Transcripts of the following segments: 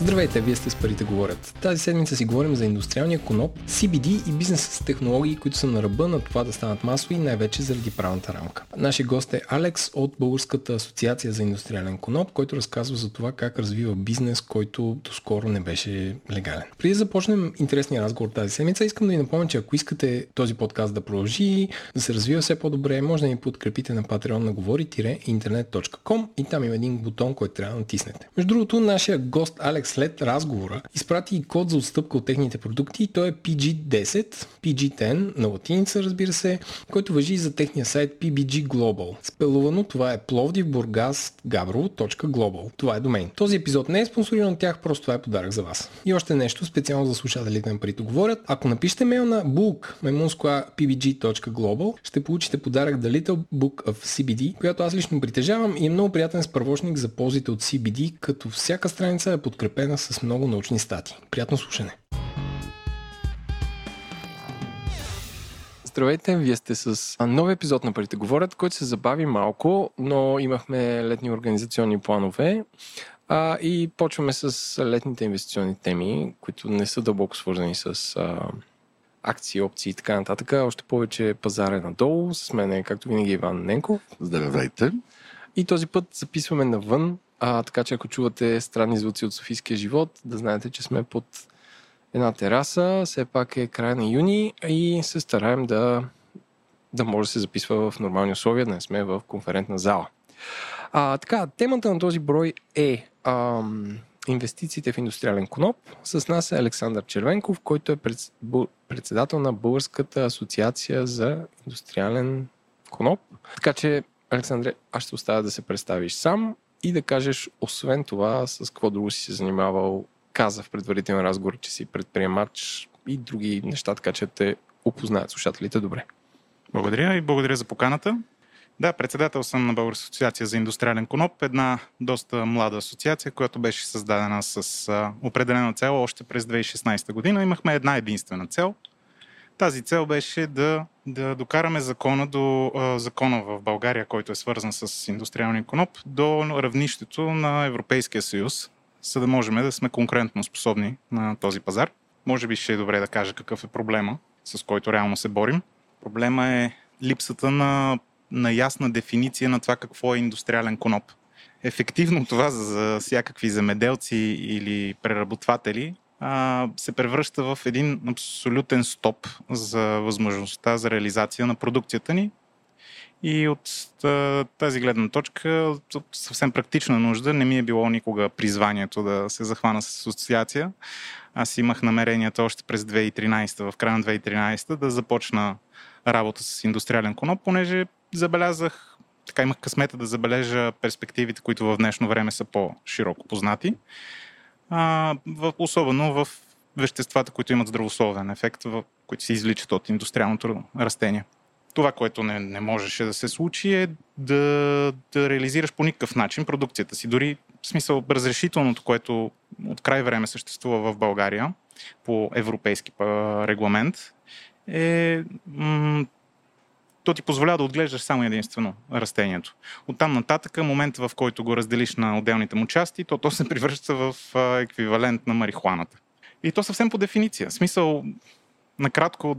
Здравейте, вие сте с Парите говорят. Тази седмица си говорим за индустриалния коноп, CBD и бизнес с технологии, които са на ръба на това да станат масови, най-вече заради правната рамка. Нашия гост е Алекс от Българската асоциация за индустриален коноп, който разказва за това как развива бизнес, който доскоро не беше легален. Преди да започнем интересния разговор тази седмица, искам да ви напомня, че ако искате този подкаст да продължи, да се развива все по-добре, може да ни подкрепите на Patreon на говори-интернет.com и там има един бутон, който трябва да натиснете. Между другото, нашия гост Алекс след разговора изпрати и код за отстъпка от техните продукти и той е PG10, PG10 на латиница разбира се, който въжи за техния сайт PBG Global. Спелувано това е Пловдив Бургас Gabro.global. Това е домейн. Този епизод не е спонсориран от тях, просто това е подарък за вас. И още нещо специално за слушателите на парите говорят. Ако напишете мейл на book pbg.global, ще получите подарък The Little Book of CBD, която аз лично притежавам и е много приятен справочник за ползите от CBD, като всяка страница е подкрепена подкрепена с много научни стати. Приятно слушане! Здравейте, вие сте с нов епизод на Парите говорят, който се забави малко, но имахме летни организационни планове а, и почваме с летните инвестиционни теми, които не са дълбоко свързани с а, акции, опции и така нататък. Още повече пазар е надолу. С мен е, както винаги, Иван Ненков. Здравейте. И този път записваме навън, а, така че ако чувате странни звуци от Софийския живот, да знаете, че сме под една тераса. Все пак е края на юни и се стараем да, да може да се записва в нормални условия, не сме в конферентна зала. А, така, темата на този брой е ам, инвестициите в индустриален коноп. С нас е Александър Червенков, който е пред, председател на Българската асоциация за индустриален коноп. Така че, Александре, аз ще оставя да се представиш сам и да кажеш, освен това, с какво друго си се занимавал, каза в предварителен разговор, че си предприемач и други неща, така че те опознаят слушателите добре. Благодаря и благодаря за поканата. Да, председател съм на Българска асоциация за индустриален коноп, една доста млада асоциация, която беше създадена с определена цел още през 2016 година. Имахме една единствена цел – тази цел беше да, да докараме закона до закона в България, който е свързан с индустриалния коноп, до равнището на Европейския съюз, за да можем да сме конкурентно способни на този пазар. Може би ще е добре да кажа какъв е проблема, с който реално се борим. Проблема е липсата на, на ясна дефиниция на това какво е индустриален коноп. Ефективно това за, за всякакви земеделци или преработватели а, се превръща в един абсолютен стоп за възможността за реализация на продукцията ни. И от тази гледна точка, съвсем практична нужда, не ми е било никога призванието да се захвана с асоциация. Аз имах намеренията още през 2013, в края на 2013, да започна работа с индустриален коноп, понеже забелязах, така имах късмета да забележа перспективите, които в днешно време са по-широко познати а, в, особено в веществата, които имат здравословен ефект, в, които се извличат от индустриалното растение. Това, което не, не можеше да се случи е да, да реализираш по никакъв начин продукцията си. Дори в смисъл разрешителното, което от край време съществува в България по европейски регламент, е то ти позволява да отглеждаш само единствено растението. Оттам нататък, момента в който го разделиш на отделните му части, то, то се превръща в еквивалент на марихуаната. И то съвсем по дефиниция. Смисъл, накратко,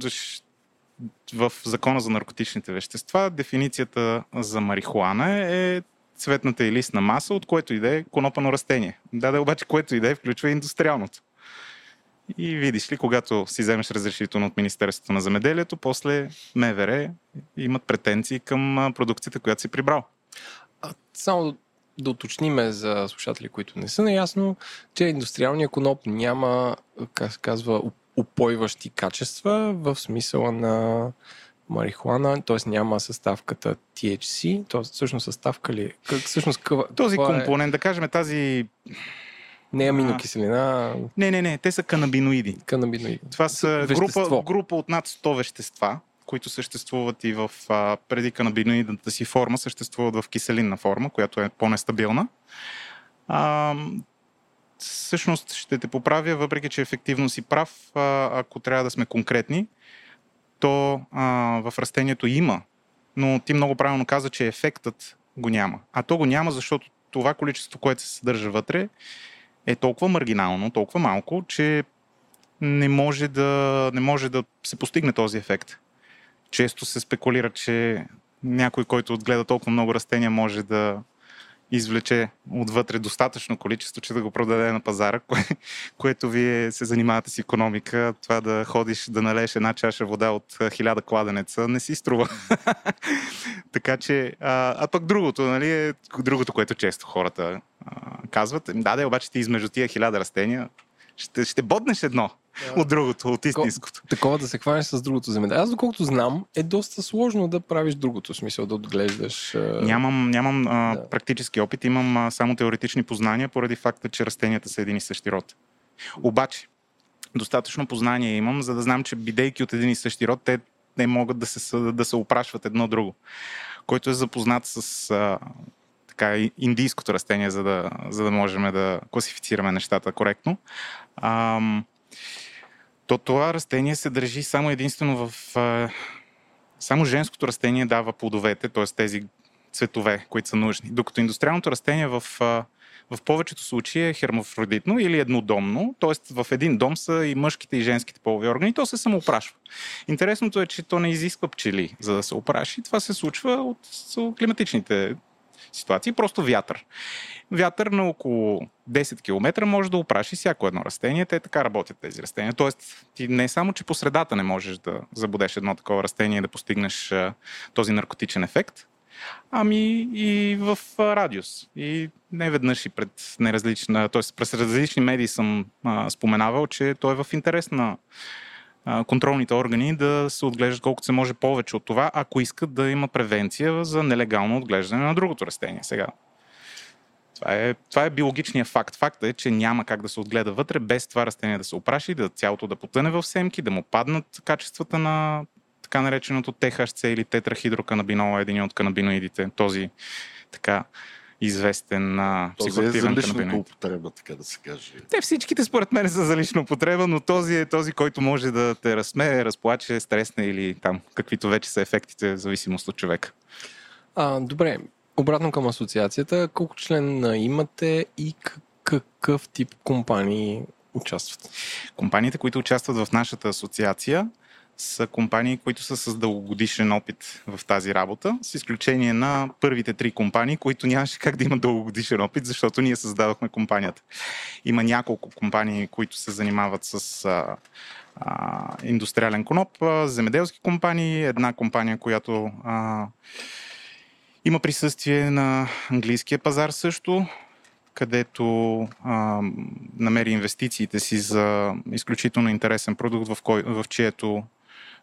в закона за наркотичните вещества, дефиницията за марихуана е цветната и листна маса, от което иде конопано растение. Да, да, обаче, което иде, включва и индустриалното. И видиш ли, когато си вземеш разрешително от Министерството на земеделието, после МВР имат претенции към продукцията, която си прибрал. А, само да уточниме за слушатели, които не са наясно, че индустриалният коноп няма, как се казва, упойващи качества в смисъла на марихуана, т.е. няма съставката THC, т.е. всъщност съставка ли? Как, всъщност, къва, Този е? компонент, е... да кажем тази не е аминокиселина. Не, не, не. Те са канабиноиди. Канабиноиди. Това са група, група от над 100 вещества, които съществуват и в а, преди канабиноидната си форма, съществуват в киселинна форма, която е по-нестабилна. А, всъщност ще те поправя, въпреки че ефективно си прав, а, ако трябва да сме конкретни, то а, в растението има, но ти много правилно каза, че ефектът го няма. А то го няма, защото това количество, което се съдържа вътре, е толкова маргинално, толкова малко, че не може да, не може да се постигне този ефект. Често се спекулира, че някой, който отгледа толкова много растения, може да извлече отвътре достатъчно количество, че да го продаде на пазара, кое, което вие се занимавате с економика, това да ходиш да налееш една чаша вода от хиляда кладенеца, не си струва. така че, а, а пък другото, нали, е другото, което често хората а, казват, да, да, обаче ти измежду тия хиляда растения ще, ще боднеш едно. От другото, от истинското. Такова да се хванеш с другото земеделие. Аз, доколкото знам, е доста сложно да правиш другото, в смисъл да отглеждаш. Нямам, нямам а, да. практически опит, имам а, само теоретични познания, поради факта, че растенията са един и същи род. Обаче, достатъчно познание имам, за да знам, че бидейки от един и същи род, те не могат да се, да се опрашват едно друго. Който е запознат с а, така, индийското растение, за да, за да можем да класифицираме нещата коректно. А, то това растение се държи само единствено в... Само женското растение дава плодовете, т.е. тези цветове, които са нужни. Докато индустриалното растение в, в повечето случаи е хермафродитно или еднодомно, т.е. в един дом са и мъжките и женските полови органи, то се самоопрашва. Интересното е, че то не изисква пчели, за да се опраши. Това се случва от климатичните ситуации, просто вятър. Вятър на около 10 км може да опраши всяко едно растение. Те така работят тези растения. Тоест, ти не само, че по средата не можеш да забудеш едно такова растение и да постигнеш този наркотичен ефект, ами и в радиус. И не веднъж и пред неразлична, т.е. през различни медии съм а, споменавал, че той е в интерес на контролните органи да се отглеждат колкото се може повече от това, ако искат да има превенция за нелегално отглеждане на другото растение. Сега, това е, това е биологичният факт. Факта е, че няма как да се отгледа вътре без това растение да се опраши, да цялото да потъне в семки, да му паднат качествата на така нареченото THC или тетрахидроканабинола, един от канабиноидите, този така известен а, психоактивен този е за лична употреба, така да се каже. Те всичките според мен са за лична употреба, но този е този, който може да те разсмее, разплаче, стресне или там каквито вече са ефектите в зависимост от човека. А, добре, обратно към асоциацията, колко член имате и какъв тип компании участват? Компаниите, които участват в нашата асоциация, са компании, които са с дългогодишен опит в тази работа, с изключение на първите три компании, които нямаше как да имат дългогодишен опит, защото ние създадохме компанията. Има няколко компании, които се занимават с а, а, индустриален коноп, а, земеделски компании, една компания, която а, има присъствие на английския пазар също, където а, намери инвестициите си за изключително интересен продукт, в, кой, в чието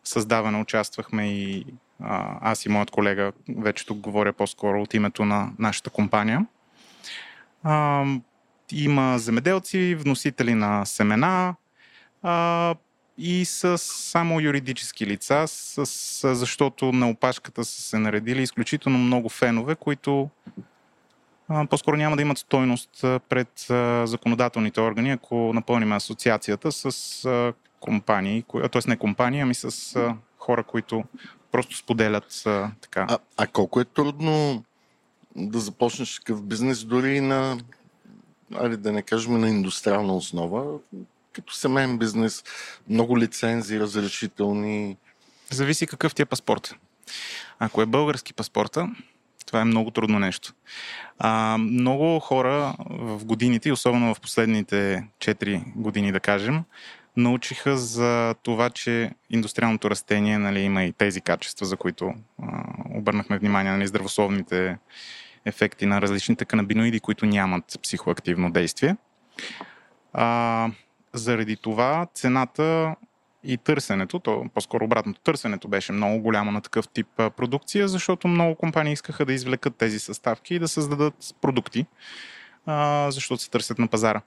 създаване участвахме и аз и моят колега, вече тук говоря по-скоро от името на нашата компания. Има земеделци, вносители на семена и с само юридически лица, с, защото на опашката са се наредили изключително много фенове, които по-скоро няма да имат стойност пред законодателните органи, ако напълним асоциацията с компании, т.е. не компании, ами с а, хора, които просто споделят а, така. А, а колко е трудно да започнеш такъв бизнес дори на, али да не кажем на индустриална основа, като семейен бизнес, много лицензи, разрешителни. Зависи какъв ти е паспорт. Ако е български паспорта, това е много трудно нещо. А, много хора в годините, особено в последните 4 години, да кажем, научиха за това, че индустриалното растение нали, има и тези качества, за които а, обърнахме внимание, нали, здравословните ефекти на различните канабиноиди, които нямат психоактивно действие. А, заради това цената и търсенето, то по-скоро обратното, търсенето беше много голямо на такъв тип продукция, защото много компании искаха да извлекат тези съставки и да създадат продукти, а, защото се търсят на пазара.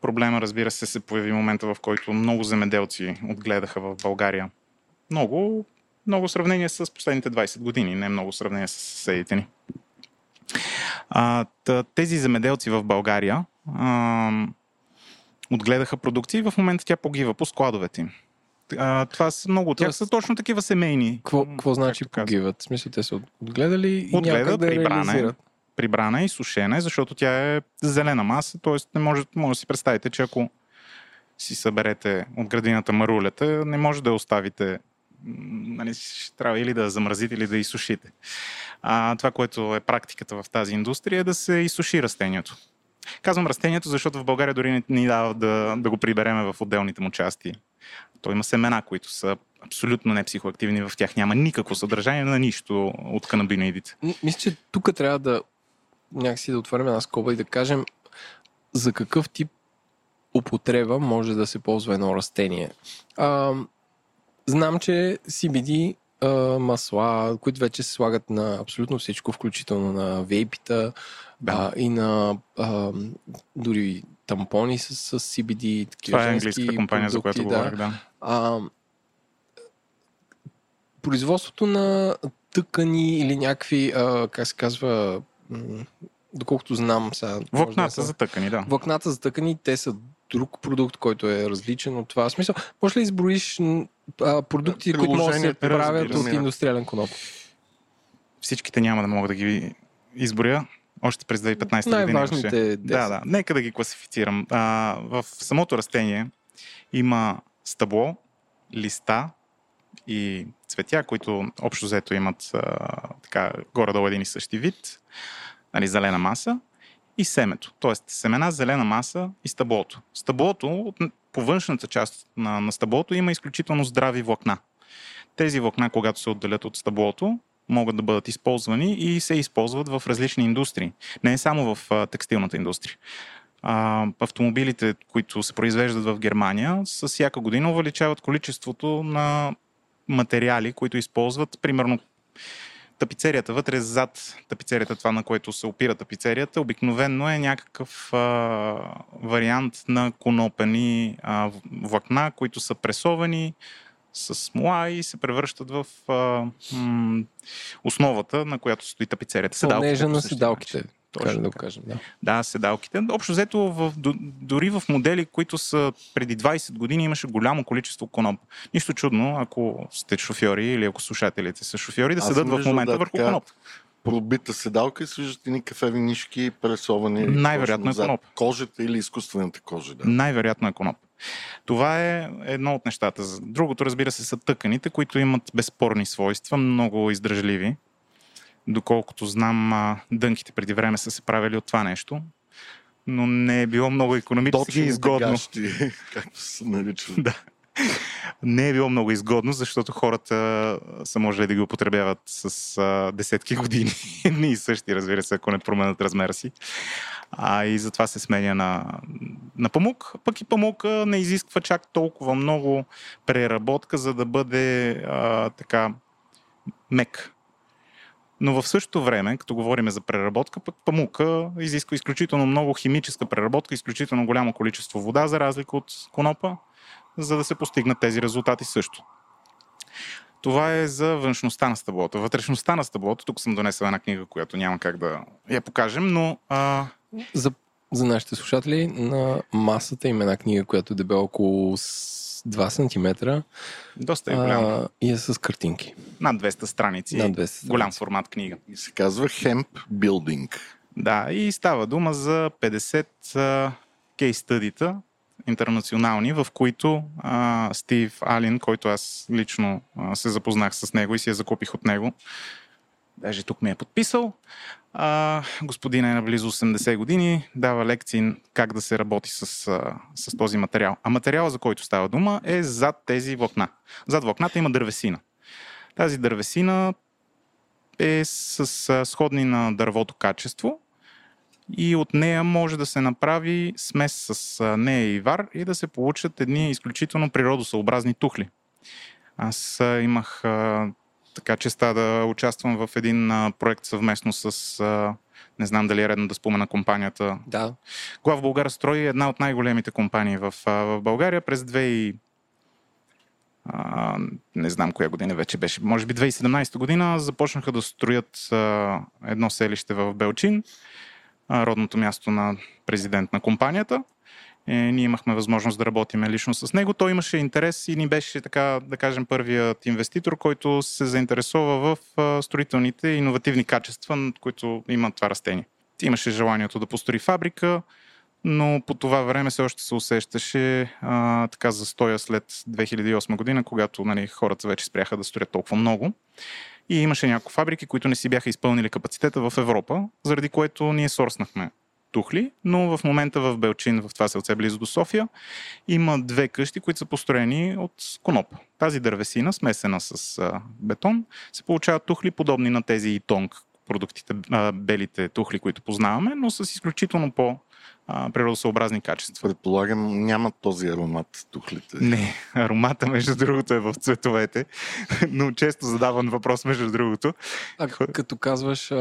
Проблема, разбира се, се появи момента, в който много земеделци отгледаха в България. Много, много сравнение с последните 20 години, не много сравнение с съседите ни. А, тези земеделци в България а, отгледаха продукции и в момента тя погива по складовете им. А, това са много от тях са точно такива семейни. Какво значи погиват? В смисъл, те са отгледали и отгледат, да прибране, прибрана и сушена, защото тя е зелена маса, т.е. не може, може да си представите, че ако си съберете от градината марулята, не може да я оставите нали, трябва или да замразите, или да изсушите. А, това, което е практиката в тази индустрия е да се изсуши растението. Казвам растението, защото в България дори не ни дава да, да го прибереме в отделните му части. То има семена, които са абсолютно не психоактивни, в тях няма никакво съдържание на нищо от канабиноидите. Мисля, че тук трябва да някакси да отворим една скоба и да кажем за какъв тип употреба може да се ползва едно растение. А, знам, че CBD а, масла, които вече се слагат на абсолютно всичко, включително на вейпита да. а, и на а, дори тампони с, с CBD. Такива Това е английската компания, продукти, за която да. говорих, да. А, производството на тъкани или някакви, а, как се казва, доколкото знам сега. Влакната да за тъкани, да. Влакната за тъкани, те са друг продукт, който е различен от това. В смисъл, може ли изброиш а, продукти, които могат да се правят от индустриален коноп? Всичките няма да мога да ги изборя. Още през 2015 година. Най-важните Да, да. Нека да ги класифицирам. А, в самото растение има стъбло, листа и цветя, които общо взето имат а, така, горе-долу един и същи вид, нали, зелена маса и семето. Тоест семена, зелена маса и стъблото. Стъблото, по външната част на, на стъблото има изключително здрави влакна. Тези влакна, когато се отделят от стъблото, могат да бъдат използвани и се използват в различни индустрии. Не само в а, текстилната индустрия. А, автомобилите, които се произвеждат в Германия, с всяка година увеличават количеството на материали, които използват, примерно тапицерията вътре, зад тапицерията, това на което се опира тапицерията, обикновенно е някакъв а, вариант на конопени а, влакна, които са пресовани с смола и се превръщат в а, м- основата, на която стои тапицерията. Седалките. на седалките. Точно да го кажем, да. Да, седалките. Общо взето, в, дори в модели, които са преди 20 години, имаше голямо количество коноп. Нищо чудно, ако сте шофьори или ако слушателите са шофьори, да седат в момента да, върху така, коноп. Пробита седалка и служат ни кафеви нишки, пресовани. Най-вероятно е коноп. Кожата или изкуствената кожа. Да. Най-вероятно е коноп. Това е едно от нещата. Другото, разбира се, са тъканите, които имат безспорни свойства, много издръжливи Доколкото знам, дънките преди време са се правили от това нещо, но не е било много економически изгодно. Гащи, както се нарича. да. Не е било много изгодно, защото хората са можели да ги употребяват с а, десетки години. Едни и същи, разбира се, ако не променят размера си. А, и затова се сменя на, на памук. Пък и памук не изисква чак толкова много преработка, за да бъде а, така мек. Но в същото време, като говорим за преработка, пък памука изисква изключително много химическа преработка, изключително голямо количество вода, за разлика от конопа, за да се постигнат тези резултати също. Това е за външността на стъблото. Вътрешността на стъблото, тук съм донесъл една книга, която няма как да я покажем, но... А... За, за нашите слушатели, на масата има една книга, която е дебела около 2 см. Доста е голяма. И е с картинки. Над 200 страници. Над 200 страници. Голям формат книга. И се казва Hemp Building. Да, и става дума за 50 кейс стъдита интернационални, в които а, Стив Алин, който аз лично а, се запознах с него и си я закупих от него, даже тук ми е подписал, а, господин е на близо 80 години, дава лекции как да се работи с, с този материал. А материала, за който става дума, е зад тези влакна. Зад влакната има дървесина. Тази дървесина е с сходни на дървото качество и от нея може да се направи смес с нея и вар и да се получат едни изключително природосъобразни тухли. Аз имах така честа да участвам в един а, проект съвместно с, а, не знам дали е редно да спомена компанията. Да. Глав Българ строи е една от най-големите компании в, а, в България през 2 а, не знам коя година вече беше, може би 2017 година започнаха да строят а, едно селище в Белчин, а, родното място на президент на компанията. Е, ние имахме възможност да работим лично с него. Той имаше интерес и ни беше, така да кажем, първият инвеститор, който се заинтересова в строителните иновативни качества, които има това растение. Имаше желанието да построи фабрика, но по това време все още се усещаше а, така застоя след 2008 година, когато нали, хората вече спряха да строят толкова много. И имаше няколко фабрики, които не си бяха изпълнили капацитета в Европа, заради което ние сорснахме тухли, но в момента в Белчин, в това селце близо до София, има две къщи, които са построени от коноп. Тази дървесина, смесена с а, бетон, се получават тухли, подобни на тези и тонг продуктите, а, белите тухли, които познаваме, но с изключително по природосъобразни качества. Предполагам, няма този аромат тухлите. Не, аромата, между другото, е в цветовете, но често задаван въпрос, между другото. А като казваш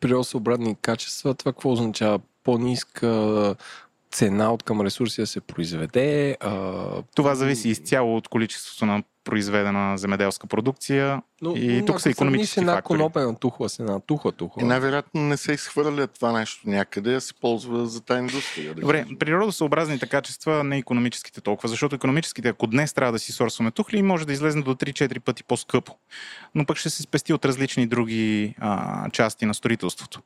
природосъобразни качества, това какво означава? По-ниска цена от към ресурси да се произведе? А... Това зависи изцяло от количеството на произведена земеделска продукция. Но, и тук са економически една фактори. конопена тухла с една тухла тухла. И най-вероятно не се изхвърля това нещо някъде, а се ползва за тази индустрия. Да Добре, природосъобразните качества, не економическите толкова, защото економическите, ако днес трябва да си сорсваме тухли, може да излезе до 3-4 пъти по-скъпо. Но пък ще се спести от различни други а, части на строителството.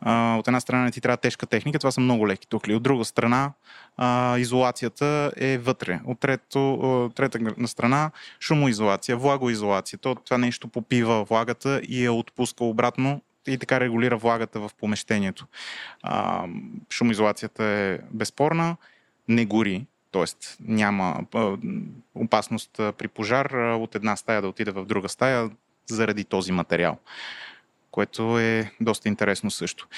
А, от една страна ти трябва тежка техника, това са много леки тухли. От друга страна, а, изолацията е вътре. От трето, трета страна, шумоизолация, влагоизолация. То, това нещо попива влагата и я отпуска обратно и така регулира влагата в помещението. А, шумоизолацията е безспорна, не гори, т.е. няма а, опасност при пожар от една стая да отиде в друга стая заради този материал, което е доста интересно също.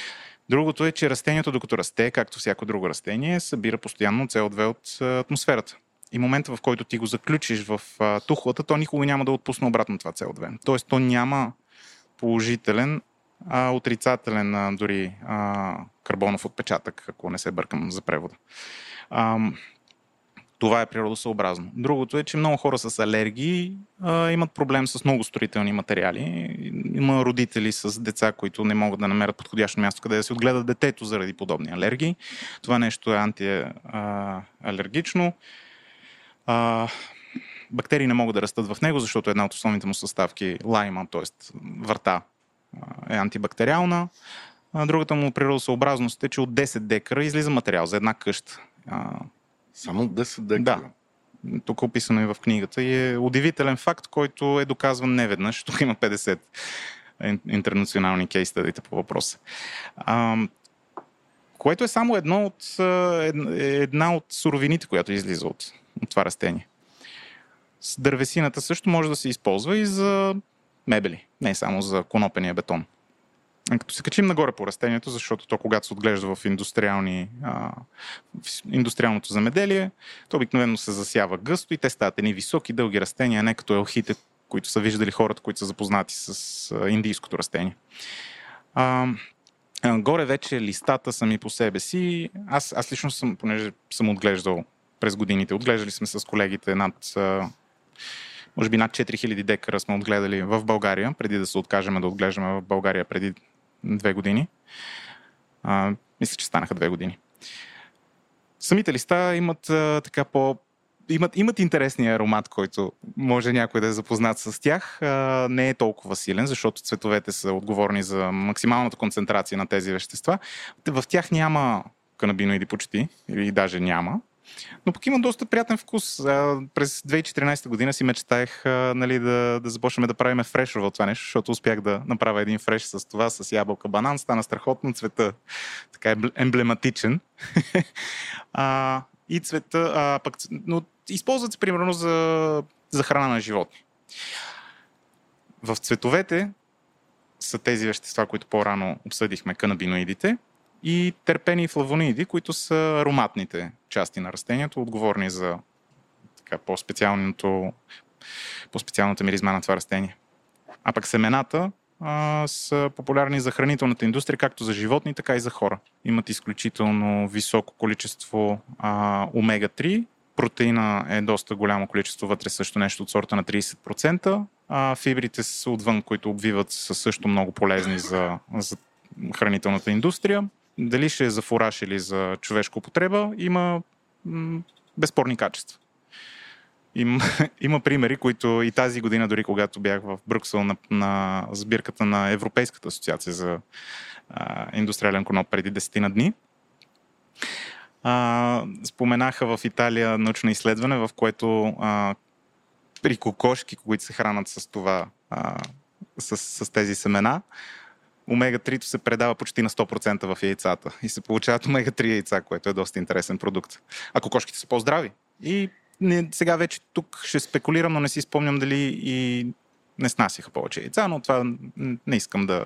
Другото е, че растението, докато расте, както всяко друго растение, събира постоянно CO2 от атмосферата. И момента, в който ти го заключиш в тухлата, то никога няма да отпусне обратно това CO2. Тоест, то няма положителен, а отрицателен дори а, карбонов отпечатък, ако не се бъркам за превода. А, това е природосъобразно. Другото е, че много хора с алергии а, имат проблем с много строителни материали. Има родители с деца, които не могат да намерят подходящо място, къде да се отгледат детето заради подобни алергии. Това нещо е антиалергично. А, бактерии не могат да растат в него, защото една от основните му съставки, лайма, т.е. върта, е антибактериална. А другата му природосъобразност е, че от 10 декара излиза материал за една къща. Само 10 декара? Да. Тук е описано и в книгата. И е удивителен факт, който е доказван неведнъж. Тук има 50 интернационални кейс по въпроса. А, което е само едно от, една от суровините, която излиза от, от това растение. С дървесината също може да се използва и за мебели, не само за конопения бетон. Като се качим нагоре по растението, защото то когато се отглежда в, индустриални, а, в индустриалното замеделие, то обикновено се засява гъсто и те стават едни високи, дълги растения, не като елхите, които са виждали хората, които са запознати с а, индийското растение. А, горе вече листата сами по себе си. Аз, аз лично съм, понеже съм отглеждал през годините, отглеждали сме с колегите над може би над 4000 декара сме отгледали в България, преди да се откажем да отглеждаме в България преди две години. А, мисля, че станаха две години. Самите листа имат а, така по имат, имат интересния аромат, който може някой да е запознат с тях. А, не е толкова силен, защото цветовете са отговорни за максималната концентрация на тези вещества. В тях няма канабиноиди почти, или даже няма. Но пък има доста приятен вкус. През 2014 година си мечтаех нали, да, да започнем да правим фрешове от това нещо, защото успях да направя един фреш с това, с ябълка банан. Стана страхотно цвета, така емблематичен. а, и цвета, а, пък, но използват се примерно за, за храна на животни. В цветовете са тези вещества, които по-рано обсъдихме, канабиноидите, и терпени флавониди, които са ароматните части на растението, отговорни за така, по-специалното, по-специалната миризма на това растение. А пък семената а, са популярни за хранителната индустрия, както за животни, така и за хора. Имат изключително високо количество а, омега-3. Протеина е доста голямо количество вътре, също нещо от сорта на 30%. А фибрите са отвън, които обвиват, са също много полезни за, за хранителната индустрия. Дали ще е за фураж или за човешка употреба, има безспорни качества. Им, има примери, които и тази година, дори когато бях в Брюксел на, на сбирката на Европейската асоциация за а, индустриален коноп преди 10 на дни, а, споменаха в Италия научно изследване, в което а, при кокошки, които се хранат с това, а, с, с тези семена, омега-3 се предава почти на 100% в яйцата и се получават омега-3 яйца, което е доста интересен продукт. А кокошките са по-здрави. И не, сега вече тук ще спекулирам, но не си спомням дали и не снасяха повече яйца, но това не искам да,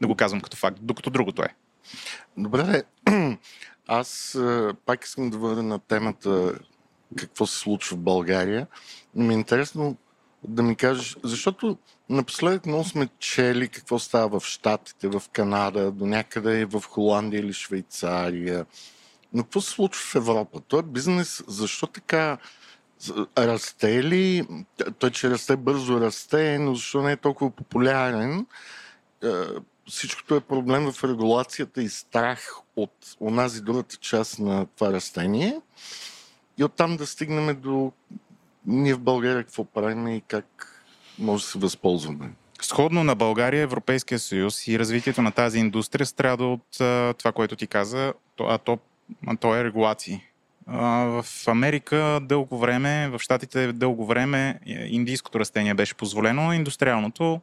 да го казвам като факт, докато другото е. Добре, аз пак искам да върна на темата какво се случва в България. Ми е интересно да ми кажеш, защото напоследък много сме чели какво става в Штатите, в Канада, до някъде в Холандия или Швейцария. Но какво се случва в Европа? Той бизнес, защо така расте ли? Той, че расте бързо расте, но защо не е толкова популярен? Е, всичкото е проблем в регулацията и страх от онази другата част на това растение. И оттам да стигнем до ние в България какво правим и как може да се възползваме. Сходно на България, Европейския съюз и развитието на тази индустрия страда от това, което ти каза, а то, а то е регулации. В Америка дълго време, в Штатите дълго време индийското растение беше позволено, индустриалното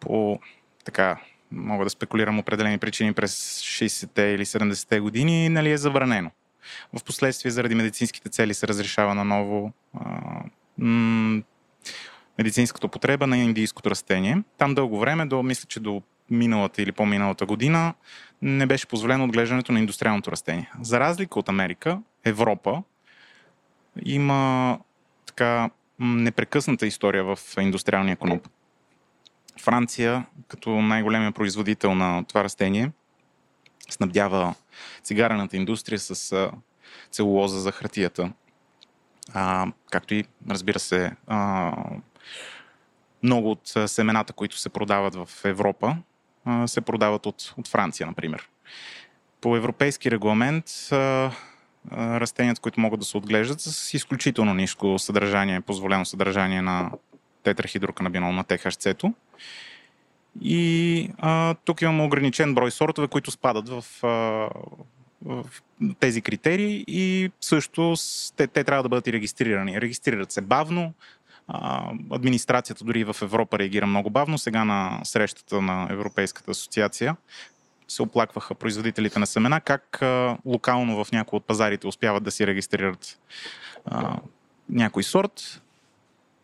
по така мога да спекулирам определени причини през 60-те или 70-те години, нали е забранено. В последствие заради медицинските цели се разрешава на ново м- медицинската употреба на индийското растение. Там дълго време, до, мисля, че до миналата или по-миналата година, не беше позволено отглеждането на индустриалното растение. За разлика от Америка, Европа има така непрекъсната история в индустриалния коноп. Франция, като най-големия производител на това растение, снабдява цигарената индустрия с целулоза за хартията. А, както и, разбира се, а, много от семената, които се продават в Европа, се продават от, от Франция, например. По европейски регламент растенията, които могат да се отглеждат с изключително ниско съдържание, позволено съдържание на тетрахидроканабинол на ТХЦ-то. И а, тук имаме ограничен брой сортове, които спадат в, а, в тези критерии и също те, те трябва да бъдат и регистрирани. Регистрират се бавно, администрацията дори в Европа реагира много бавно. Сега на срещата на Европейската асоциация се оплакваха производителите на семена, как а, локално в някои от пазарите успяват да си регистрират а, някой сорт.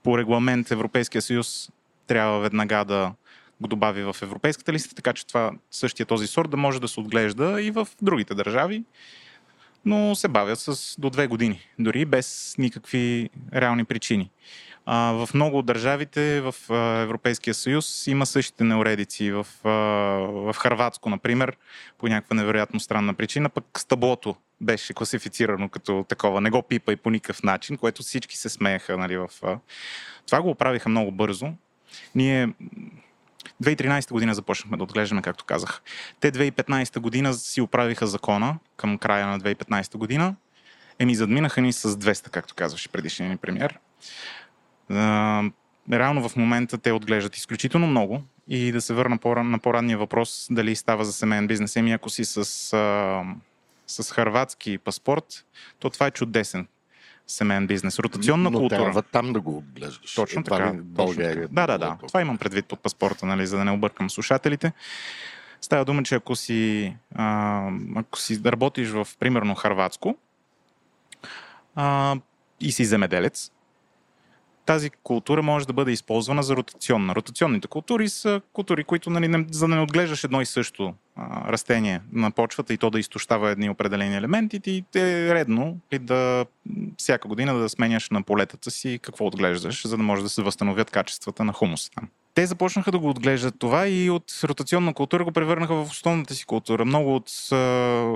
По регламент Европейския съюз трябва веднага да го добави в европейската листа, така че това, същия този сорт да може да се отглежда и в другите държави, но се бавят с до две години, дори без никакви реални причини. В много от държавите в Европейския съюз има същите неуредици. В, а, в Харватско, например, по някаква невероятно странна причина, пък стъблото беше класифицирано като такова. Не го пипа и по никакъв начин, което всички се смееха. Нали, в. Това го оправиха много бързо. Ние 2013 година започнахме да отглеждаме, както казах. Те 2015 година си оправиха закона към края на 2015 година. Еми, задминаха ни с 200, както казваше предишния ни премьер. Реално в момента те отглеждат изключително много и да се върна на по-ранния въпрос дали става за семейен бизнес. Еми, ако си с, а, с харватски паспорт, то това е чудесен семейен бизнес. Ротационна Но култура. трябва там да го отглеждаш. Точно Едва така. България. Точно така. Да, да, да. Това имам предвид под паспорта, нали, за да не объркам слушателите. Става дума, че ако си, а, ако си работиш в, примерно, Харватско а, и си земеделец, тази култура може да бъде използвана за ротационна. Ротационните култури са култури, които, нали, не, за да не отглеждаш едно и също а, растение на почвата и то да изтощава едни определени елементи, ти е редно и да всяка година да сменяш на полетата си какво отглеждаш, за да може да се възстановят качествата на хумуса там. Те започнаха да го отглеждат това и от ротационна култура го превърнаха в основната си култура. Много от а,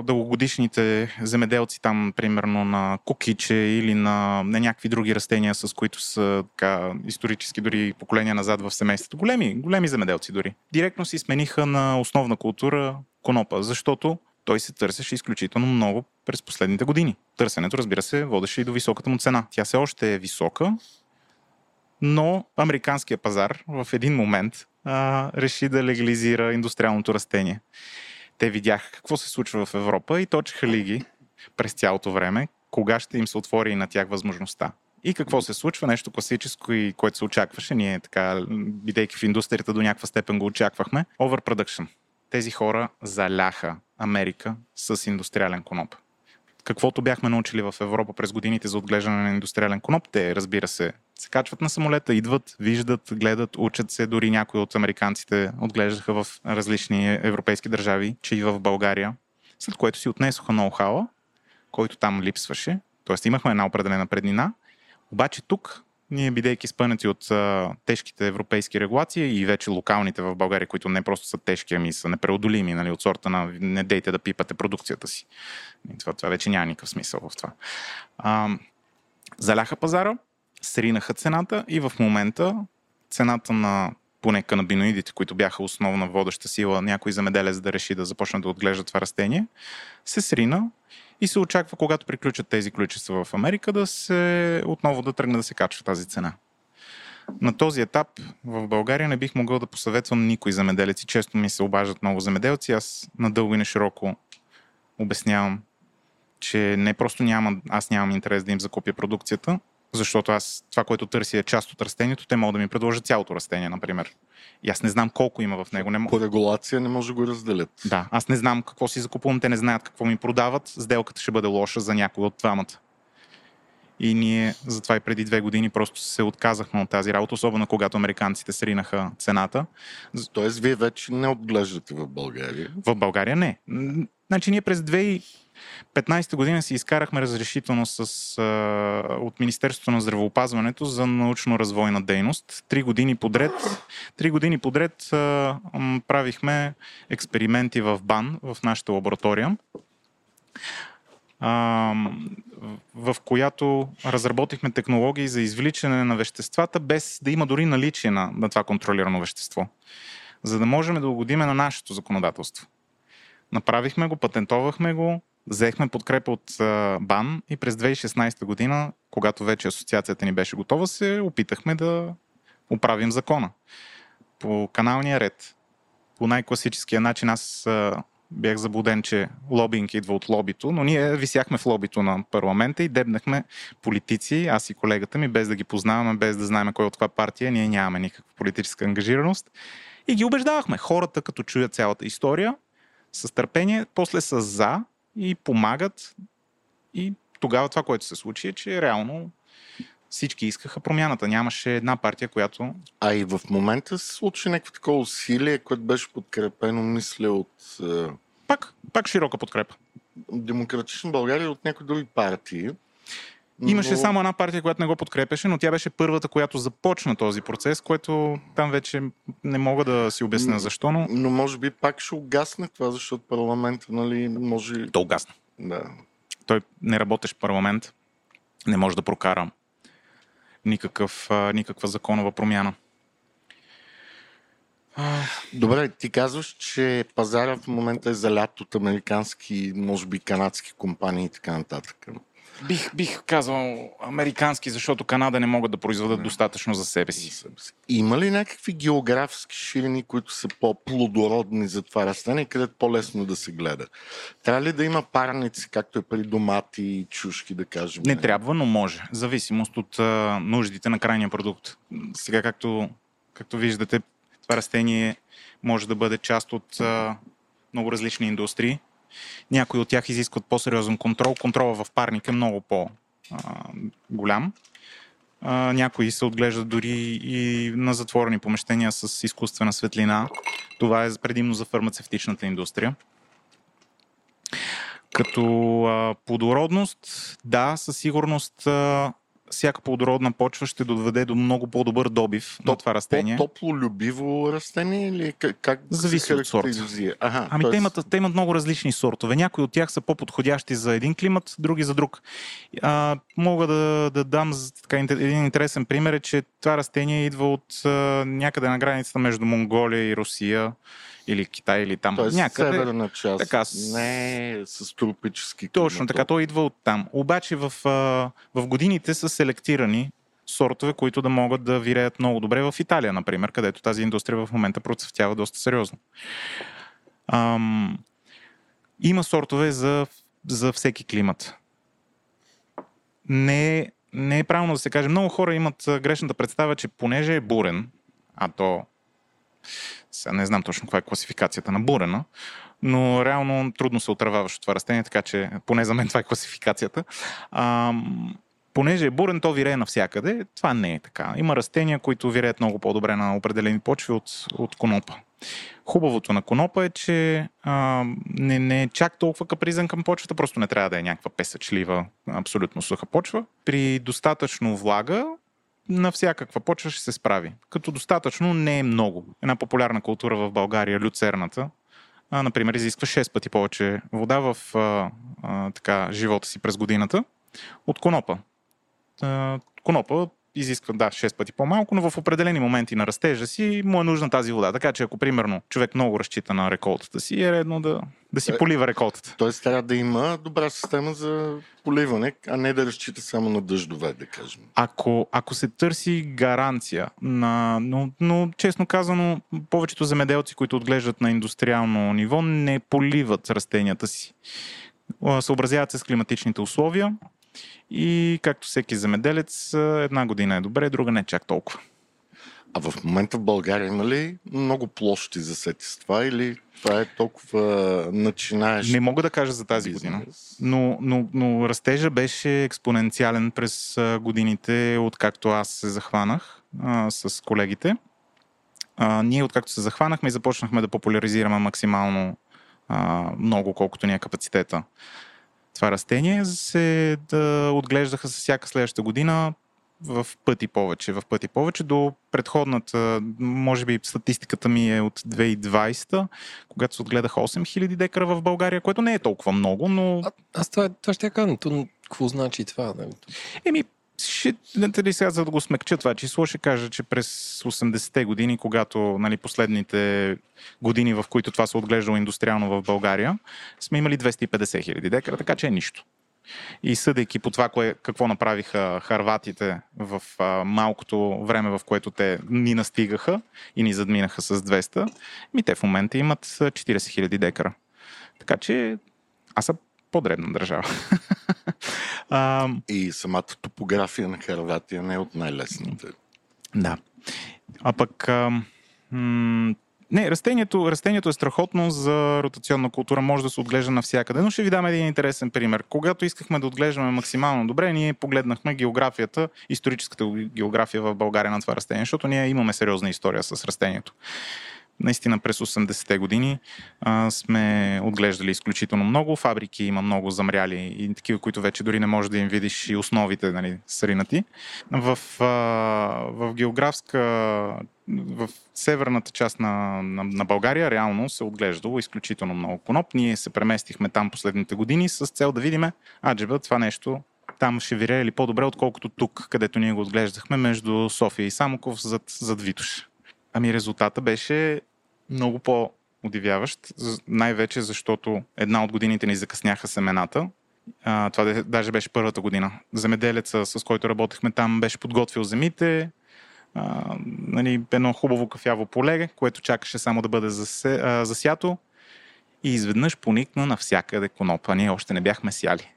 дългогодишните земеделци там, примерно на кукиче или на, на някакви други растения, с които са така, исторически дори поколения назад в семейството. Големи, големи земеделци дори. Директно си смениха на основна култура конопа, защото той се търсеше изключително много през последните години. Търсенето, разбира се, водеше и до високата му цена. Тя все още е висока, но американския пазар в един момент а, реши да легализира индустриалното растение. Те видяха какво се случва в Европа и точеха лиги през цялото време, кога ще им се отвори и на тях възможността. И какво се случва? Нещо класическо и което се очакваше. Ние така, бидейки в индустрията до някаква степен го очаквахме. Overproduction. Тези хора заляха Америка с индустриален коноп. Каквото бяхме научили в Европа през годините за отглеждане на индустриален коноп, те, разбира се, се качват на самолета, идват, виждат, гледат, учат се. Дори някои от американците отглеждаха в различни европейски държави, че и в България. След което си отнесоха ноу-хауа, който там липсваше. Тоест имахме една определена преднина. Обаче тук ние, бидейки спънати от а, тежките европейски регулации и вече локалните в България, които не просто са тежки, ами са непреодолими, нали, от сорта на не дейте да пипате продукцията си. И това, това вече няма никакъв смисъл в това. А, заляха пазара, сринаха цената и в момента цената на поне канабиноидите, които бяха основна водеща сила, някой замеделец да реши да започне да отглежда това растение, се срина и се очаква, когато приключат тези количества в Америка, да се отново да тръгне да се качва тази цена. На този етап в България не бих могъл да посъветвам никой замеделец често ми се обаждат много замеделци. Аз надълго и на широко обяснявам, че не просто нямам, аз нямам интерес да им закупя продукцията, защото аз това, което търся е част от растението, те могат да ми предложат цялото растение, например. И аз не знам колко има в него. Не По регулация не може да го разделят. Да, аз не знам какво си закупувам, те не знаят какво ми продават. Сделката ще бъде лоша за някой от двамата. И ние затова и преди две години просто се отказахме от тази работа, особено когато американците сринаха цената. Тоест, вие вече не отглеждате в България? В България не. Значи ние през 2015 година си изкарахме разрешително с, а, от Министерството на здравеопазването за научно-развойна дейност. Три години подред, три години подред а, правихме експерименти в БАН, в нашата лаборатория в която разработихме технологии за извличане на веществата, без да има дори наличие на, на това контролирано вещество, за да можем да угодиме на нашето законодателство. Направихме го, патентовахме го, взехме подкрепа от БАН и през 2016 година, когато вече асоциацията ни беше готова, се опитахме да оправим закона. По каналния ред, по най-класическия начин аз бях заблуден, че лобинг идва от лобито, но ние висяхме в лобито на парламента и дебнахме политици, аз и колегата ми, без да ги познаваме, без да знаем кой от каква партия, ние нямаме никаква политическа ангажираност. И ги убеждавахме. Хората, като чуят цялата история, с търпение, после са за и помагат. И тогава това, което се случи е, че реално всички искаха промяната. Нямаше една партия, която... А и в момента се случи някакво такова усилие, което беше подкрепено, мисля, от... Е, пак, пак широка подкрепа. Демократична България от някои други партии. Имаше но... само една партия, която не го подкрепеше, но тя беше първата, която започна този процес, което там вече не мога да си обясня защо, но... Но може би пак ще угасне това, защото парламента, нали, може... То угасна. Да. Той не работеш в парламент, не може да прокара никакъв, никаква законова промяна. Добре, ти казваш, че пазара в момента е залят от американски, може би канадски компании и така нататък. Бих, бих казал американски, защото Канада не могат да произведат не. достатъчно за себе си. Има ли някакви географски ширини, които са по-плодородни за това растение, където по-лесно да се гледа? Трябва ли да има парници, както е при домати и чушки, да кажем? Не, трябва, но може. Зависимост от а, нуждите на крайния продукт. Сега, както, както виждате, това растение може да бъде част от а, много различни индустрии някои от тях изискват по-сериозен контрол. Контрола в парник е много по-голям. Някои се отглеждат дори и на затворени помещения с изкуствена светлина. Това е предимно за фармацевтичната индустрия. Като плодородност, да, със сигурност всяка плодородна почва ще доведе до много по-добър добив То, на това растение. Топлолюбиво растение или как, Зависи от сорта. Ага, ами тоест... те, имат, те имат много различни сортове. Някои от тях са по-подходящи за един климат, други за друг. А, мога да, да дам така, един интересен пример, е, че това растение идва от а, някъде на границата между Монголия и Русия или Китай, или там Тоест някъде. северна част, Така, не е с тропически климат. Точно така, той идва от там. Обаче в, в годините са селектирани сортове, които да могат да виреят много добре в Италия, например, където тази индустрия в момента процъфтява доста сериозно. Ам, има сортове за, за всеки климат. Не, не е правилно да се каже. Много хора имат грешната представа, че понеже е бурен, а то сега не знам точно каква е класификацията на бурена, но реално трудно се отравяваш от това растение, така че поне за мен това е класификацията. А, понеже е бурен, то вирее навсякъде. Това не е така. Има растения, които виреят много по-добре на определени почви от, от конопа. Хубавото на конопа е, че а, не, не е чак толкова капризен към почвата, просто не трябва да е някаква песъчлива, абсолютно суха почва. При достатъчно влага, на всякаква почва ще се справи. Като достатъчно не е много. Една популярна култура в България, люцерната, а, например, изисква 6 пъти повече вода в а, а, така, живота си през годината от конопа. А, конопа изисква, да, 6 пъти по-малко, но в определени моменти на растежа си му е нужна тази вода. Така че ако, примерно, човек много разчита на реколтата си, е редно да, да си Е, полива реколтата. Тоест трябва да има добра система за поливане, а не да разчита само на дъждове, да кажем. Ако, ако се търси гаранция, на, но, но честно казано, повечето земеделци, които отглеждат на индустриално ниво, не поливат растенията си. Съобразяват се с климатичните условия и както всеки земеделец, една година е добре, друга не чак толкова. А в момента в България има ли много площи за сети с това или това е толкова начинаеш Не мога да кажа за тази година. Но, но, но растежа беше експоненциален през годините, откакто аз се захванах а, с колегите. А, ние, откакто се захванахме и започнахме да популяризираме максимално а, много, колкото ни е капацитета. Това растение се да отглеждаха с всяка следваща година в пъти повече, в пъти повече. До предходната, може би статистиката ми е от 2020, когато се отгледаха 8000 декара в България, което не е толкова много, но А, аз това, това ще я кажа, то какво значи това? Нали? Еми, ще, нали сега, за да го смекча това число, ще кажа, че през 80-те години, когато нали, последните години, в които това се отглеждало индустриално в България, сме имали 250 хиляди декара, така че е нищо. И съдейки по това, кое, какво направиха харватите в а, малкото време, в което те ни настигаха и ни задминаха с 200, ми те в момента имат а, 40 хиляди декара. Така че аз съм по-дребна държава. а, И самата топография на Харватия не е от най-лесните. Да. А пък. А, м- не, растението, растението е страхотно за ротационна култура, може да се отглежда навсякъде, но ще ви дам един интересен пример. Когато искахме да отглеждаме максимално добре, ние погледнахме географията, историческата география в България на това растение, защото ние имаме сериозна история с растението. Наистина през 80-те години а, сме отглеждали изключително много. Фабрики има много замряли и такива, които вече дори не можеш да им видиш и основите нали, сринати. В, а, в географска в северната част на, на, на България реално се отглеждало изключително много коноп. Ние се преместихме там последните години с цел да видиме, аджеба, това нещо там ще вирее ли по-добре, отколкото тук, където ние го отглеждахме между София и Самоков зад, зад Витуш. Ами резултата беше много по-удивяващ, най-вече защото една от годините ни закъсняха семената. А, това даже беше първата година. Земеделеца, с който работехме там, беше подготвил земите, а, нали, едно хубаво кафяво поле, което чакаше само да бъде засе, а, засято и изведнъж поникна навсякъде конопа. Ние още не бяхме сяли.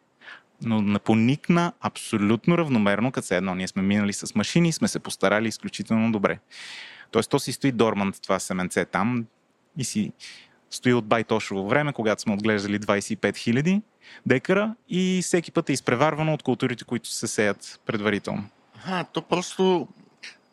Но на- поникна абсолютно равномерно, като едно. Ние сме минали с машини сме се постарали изключително добре. Тоест, то си стои дормант това семенце там и си стои от байтошово време, когато сме отглеждали 25 000 декара и всеки път е изпреварвано от културите, които се сеят предварително. А, то просто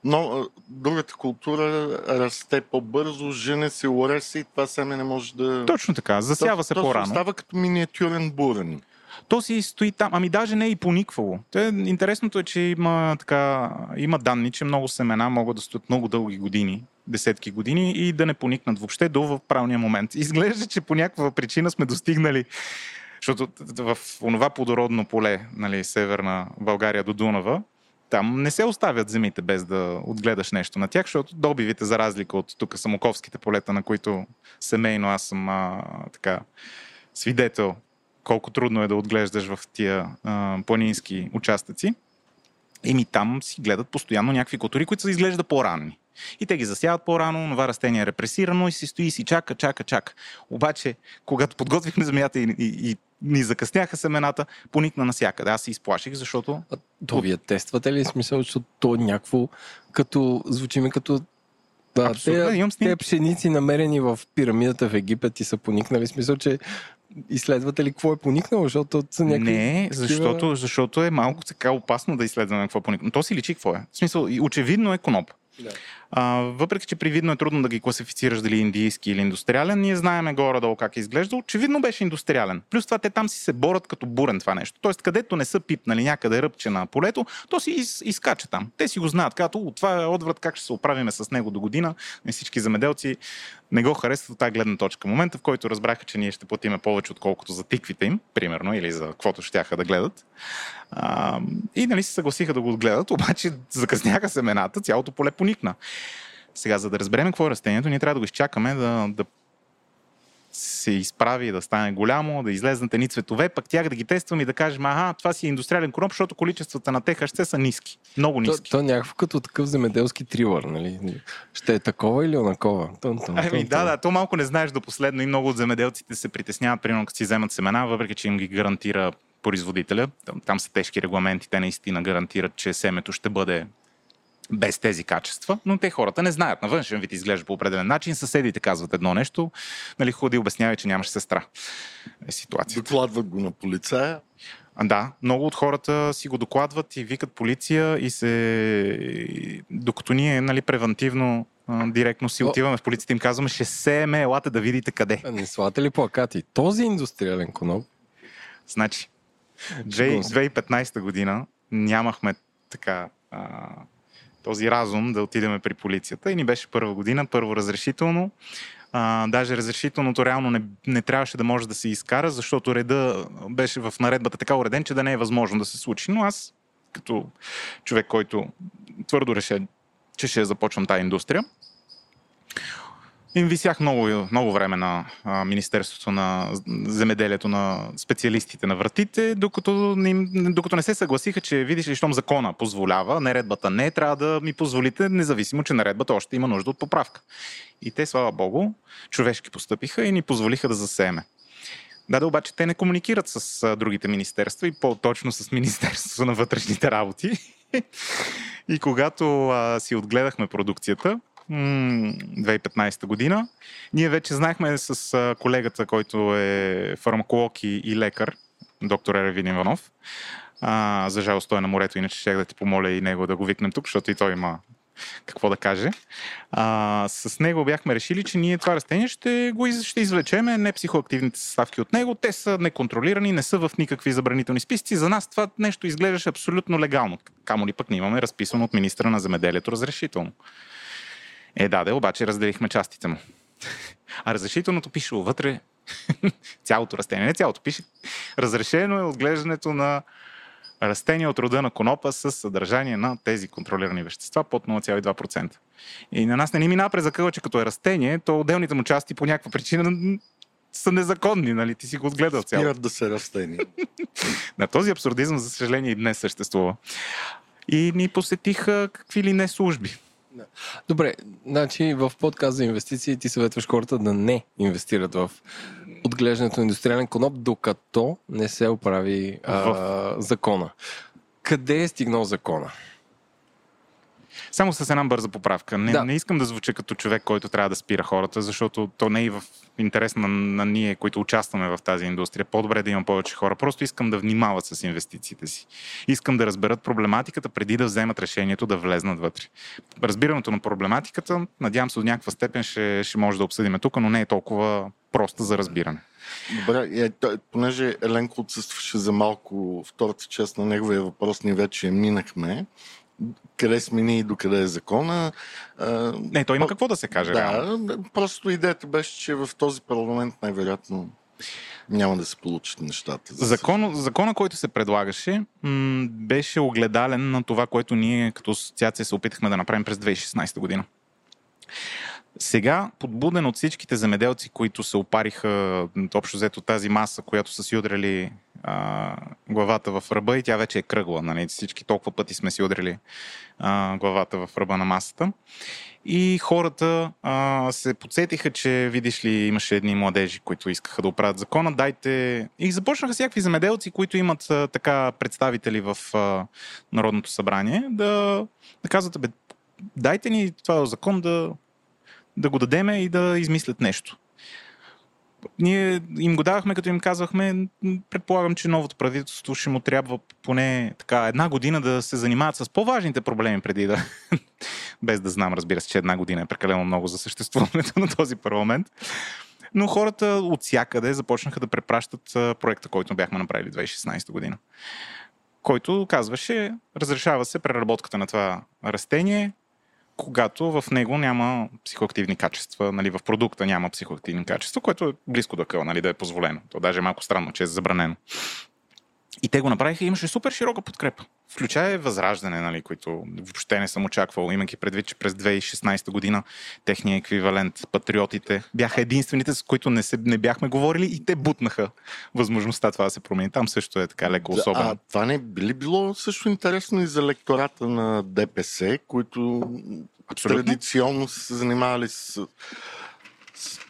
но, другата култура расте по-бързо, жене се, оре се и това семе не може да... Точно така, засява се то, по-рано. То става като миниатюрен бурен. То си стои там, ами даже не е и пониквало. Те, интересното е, че има, така, има данни, че много семена могат да стоят много дълги години, десетки години и да не поникнат въобще до в правилния момент. Изглежда, че по някаква причина сме достигнали защото в онова плодородно поле, нали, северна България до Дунава, там не се оставят земите без да отгледаш нещо на тях, защото добивите, за разлика от тук самоковските полета, на които семейно аз съм а, така свидетел колко трудно е да отглеждаш в тия а, планински участъци. Еми там си гледат постоянно някакви култури, които се изглежда по-ранни. И те ги засяват по-рано, това растение е репресирано и си стои и си чака, чака, чака. Обаче, когато подготвихме земята и, и, и ни закъсняха семената, поникна насякъде. Аз се изплаших, защото... А, то вие тествате ли смисъл, защото то е някакво, като звучиме като да, те, те пшеници намерени в пирамидата в Египет и са поникнали. Смисъл, че изследвате ли какво е поникнало, защото са някакви... Не, защото, защото е малко така опасно да изследваме какво е поникнало. То си личи какво е. В смисъл, очевидно е коноп. Да. А, въпреки, че привидно е трудно да ги класифицираш дали индийски или индустриален, ние знаеме горе-долу как изглежда. Очевидно беше индустриален. Плюс това те там си се борят като бурен това нещо. Тоест, където не са пипнали някъде ръбче на полето, то си из, изкача там. Те си го знаят. Като това е отврат, как ще се оправиме с него до година. И всички замеделци не го харесват от тази гледна точка. Момента, в който разбраха, че ние ще платиме повече, отколкото за тиквите им, примерно, или за каквото ще да гледат. А, и нали се съгласиха да го отгледат, обаче закъсняха семената, цялото поле поникна. Сега, за да разберем какво е растението, ние трябва да го изчакаме да, да се изправи, да стане голямо, да излезнат едни цветове, пък тях да ги тестваме и да кажем, ага, това си е индустриален кроп, защото количествата на ТХC са ниски. Много ниски. То, то някакво като такъв земеделски трилър, нали? Ще е такова или онакова? Тън, тън, ами, тън, да, да, то малко не знаеш до последно и много от земеделците се притесняват, примерно като си вземат семена, въпреки че им ги гарантира производителя. Там, там са тежки регламенти, те наистина гарантират, че семето ще бъде без тези качества, но те хората не знаят. На външен вид изглежда по определен начин, съседите казват едно нещо, нали, ходи обяснява, че нямаше сестра. Е ситуация. Докладват го на полицая. Да, много от хората си го докладват и викат полиция и се... Докато ние, нали, превентивно директно си отиваме в полицията и им казваме, ще сееме, елате да видите къде. А не слате ли плакати? Този индустриален коноп? Значи, 2015 година нямахме така а, този разум да отидеме при полицията и ни беше първа година, първо разрешително. А, даже разрешителното реално не, не трябваше да може да се изкара, защото реда беше в наредбата така уреден, че да не е възможно да се случи. Но аз, като човек, който твърдо реше, че ще започвам тази индустрия, им висях много, много време на а, Министерството на земеделието на специалистите на вратите, докато не, докато не се съгласиха, че видиш ли, щом закона позволява, наредбата не, трябва да ми позволите, независимо, че наредбата още има нужда от поправка. И те, слава богу, човешки постъпиха и ни позволиха да засееме. Да, да, обаче те не комуникират с а, другите министерства и по-точно с Министерството на вътрешните работи. и когато а, си отгледахме продукцията, 2015 година. Ние вече знаехме с колегата, който е фармаколог и, и лекар, доктор Еревин Иванов. А, за жалост той е на морето, иначе ще да ти помоля и него да го викнем тук, защото и той има какво да каже. А, с него бяхме решили, че ние това растение ще го из, ще извлечеме, не психоактивните съставки от него. Те са неконтролирани, не са в никакви забранителни списъци. За нас това нещо изглеждаше абсолютно легално. Камо ли пък не имаме разписано от министра на земеделието разрешително. Е, да, да, обаче разделихме частите му. А разрешителното пише вътре цялото растение, не цялото, пише разрешено е отглеждането на растения от рода на конопа с съдържание на тези контролирани вещества под 0,2%. И на нас не ни минава през закъла, че като е растение, то отделните му части по някаква причина са незаконни, нали? Ти си го отгледал цяло. Спират да се растения. на този абсурдизъм, за съжаление, и днес съществува. И ни посетиха какви ли не служби. Добре, значи в подкаст за инвестиции ти съветваш хората да не инвестират в отглеждането на индустриален коноп, докато не се оправи а, в... закона. Къде е стигнал закона? Само с една бърза поправка. Не, да. не искам да звуча като човек, който трябва да спира хората, защото то не е в интерес на, на ние, които участваме в тази индустрия. По-добре да има повече хора. Просто искам да внимават с инвестициите си. Искам да разберат проблематиката преди да вземат решението да влезнат вътре. Разбирането на проблематиката, надявам се до някаква степен ще, ще може да обсъдим тук, но не е толкова проста за разбиране. Добре, е, понеже Еленко отсъстваше за малко втората част на неговия въпрос, ние вече минахме къде сме ние и докъде е закона. Не, той има какво да се каже. Да, реално. просто идеята беше, че в този парламент най-вероятно няма да се получат нещата. За Закон, закона, който се предлагаше, м- беше огледален на това, което ние като асоциация се опитахме да направим през 2016 година. Сега, подбуден от всичките земеделци, които се опариха общо взето тази маса, която са си удрали а, главата в ръба и тя вече е кръгла. Нали? Всички толкова пъти сме си удрали а, главата в ръба на масата. И хората а, се подсетиха, че видиш ли имаше едни младежи, които искаха да оправят закона, дайте... И започнаха всякакви земеделци, които имат а, така представители в а, Народното събрание, да, да казват, бе, дайте ни това закон да, да го дадеме и да измислят нещо. Ние им го давахме, като им казвахме, предполагам, че новото правителство ще му трябва поне така една година да се занимават с по-важните проблеми преди да... Без да знам, разбира се, че една година е прекалено много за съществуването на този парламент. Но хората от всякъде започнаха да препращат проекта, който бяхме направили 2016 година. Който казваше, разрешава се преработката на това растение когато в него няма психоактивни качества, нали, в продукта няма психоактивни качества, което е близко до къл, нали, да е позволено. То даже е малко странно, че е забранено. И те го направиха и имаше супер широка подкрепа. Включая възраждане, нали, които въобще не съм очаквал, имайки предвид, че през 2016 година техния еквивалент, патриотите, бяха единствените, с които не, се, не бяхме говорили и те бутнаха възможността това да се промени. Там също е така леко особено. А това не би ли било също интересно и за лектората на ДПС, които Абсолютно. традиционно са се занимавали с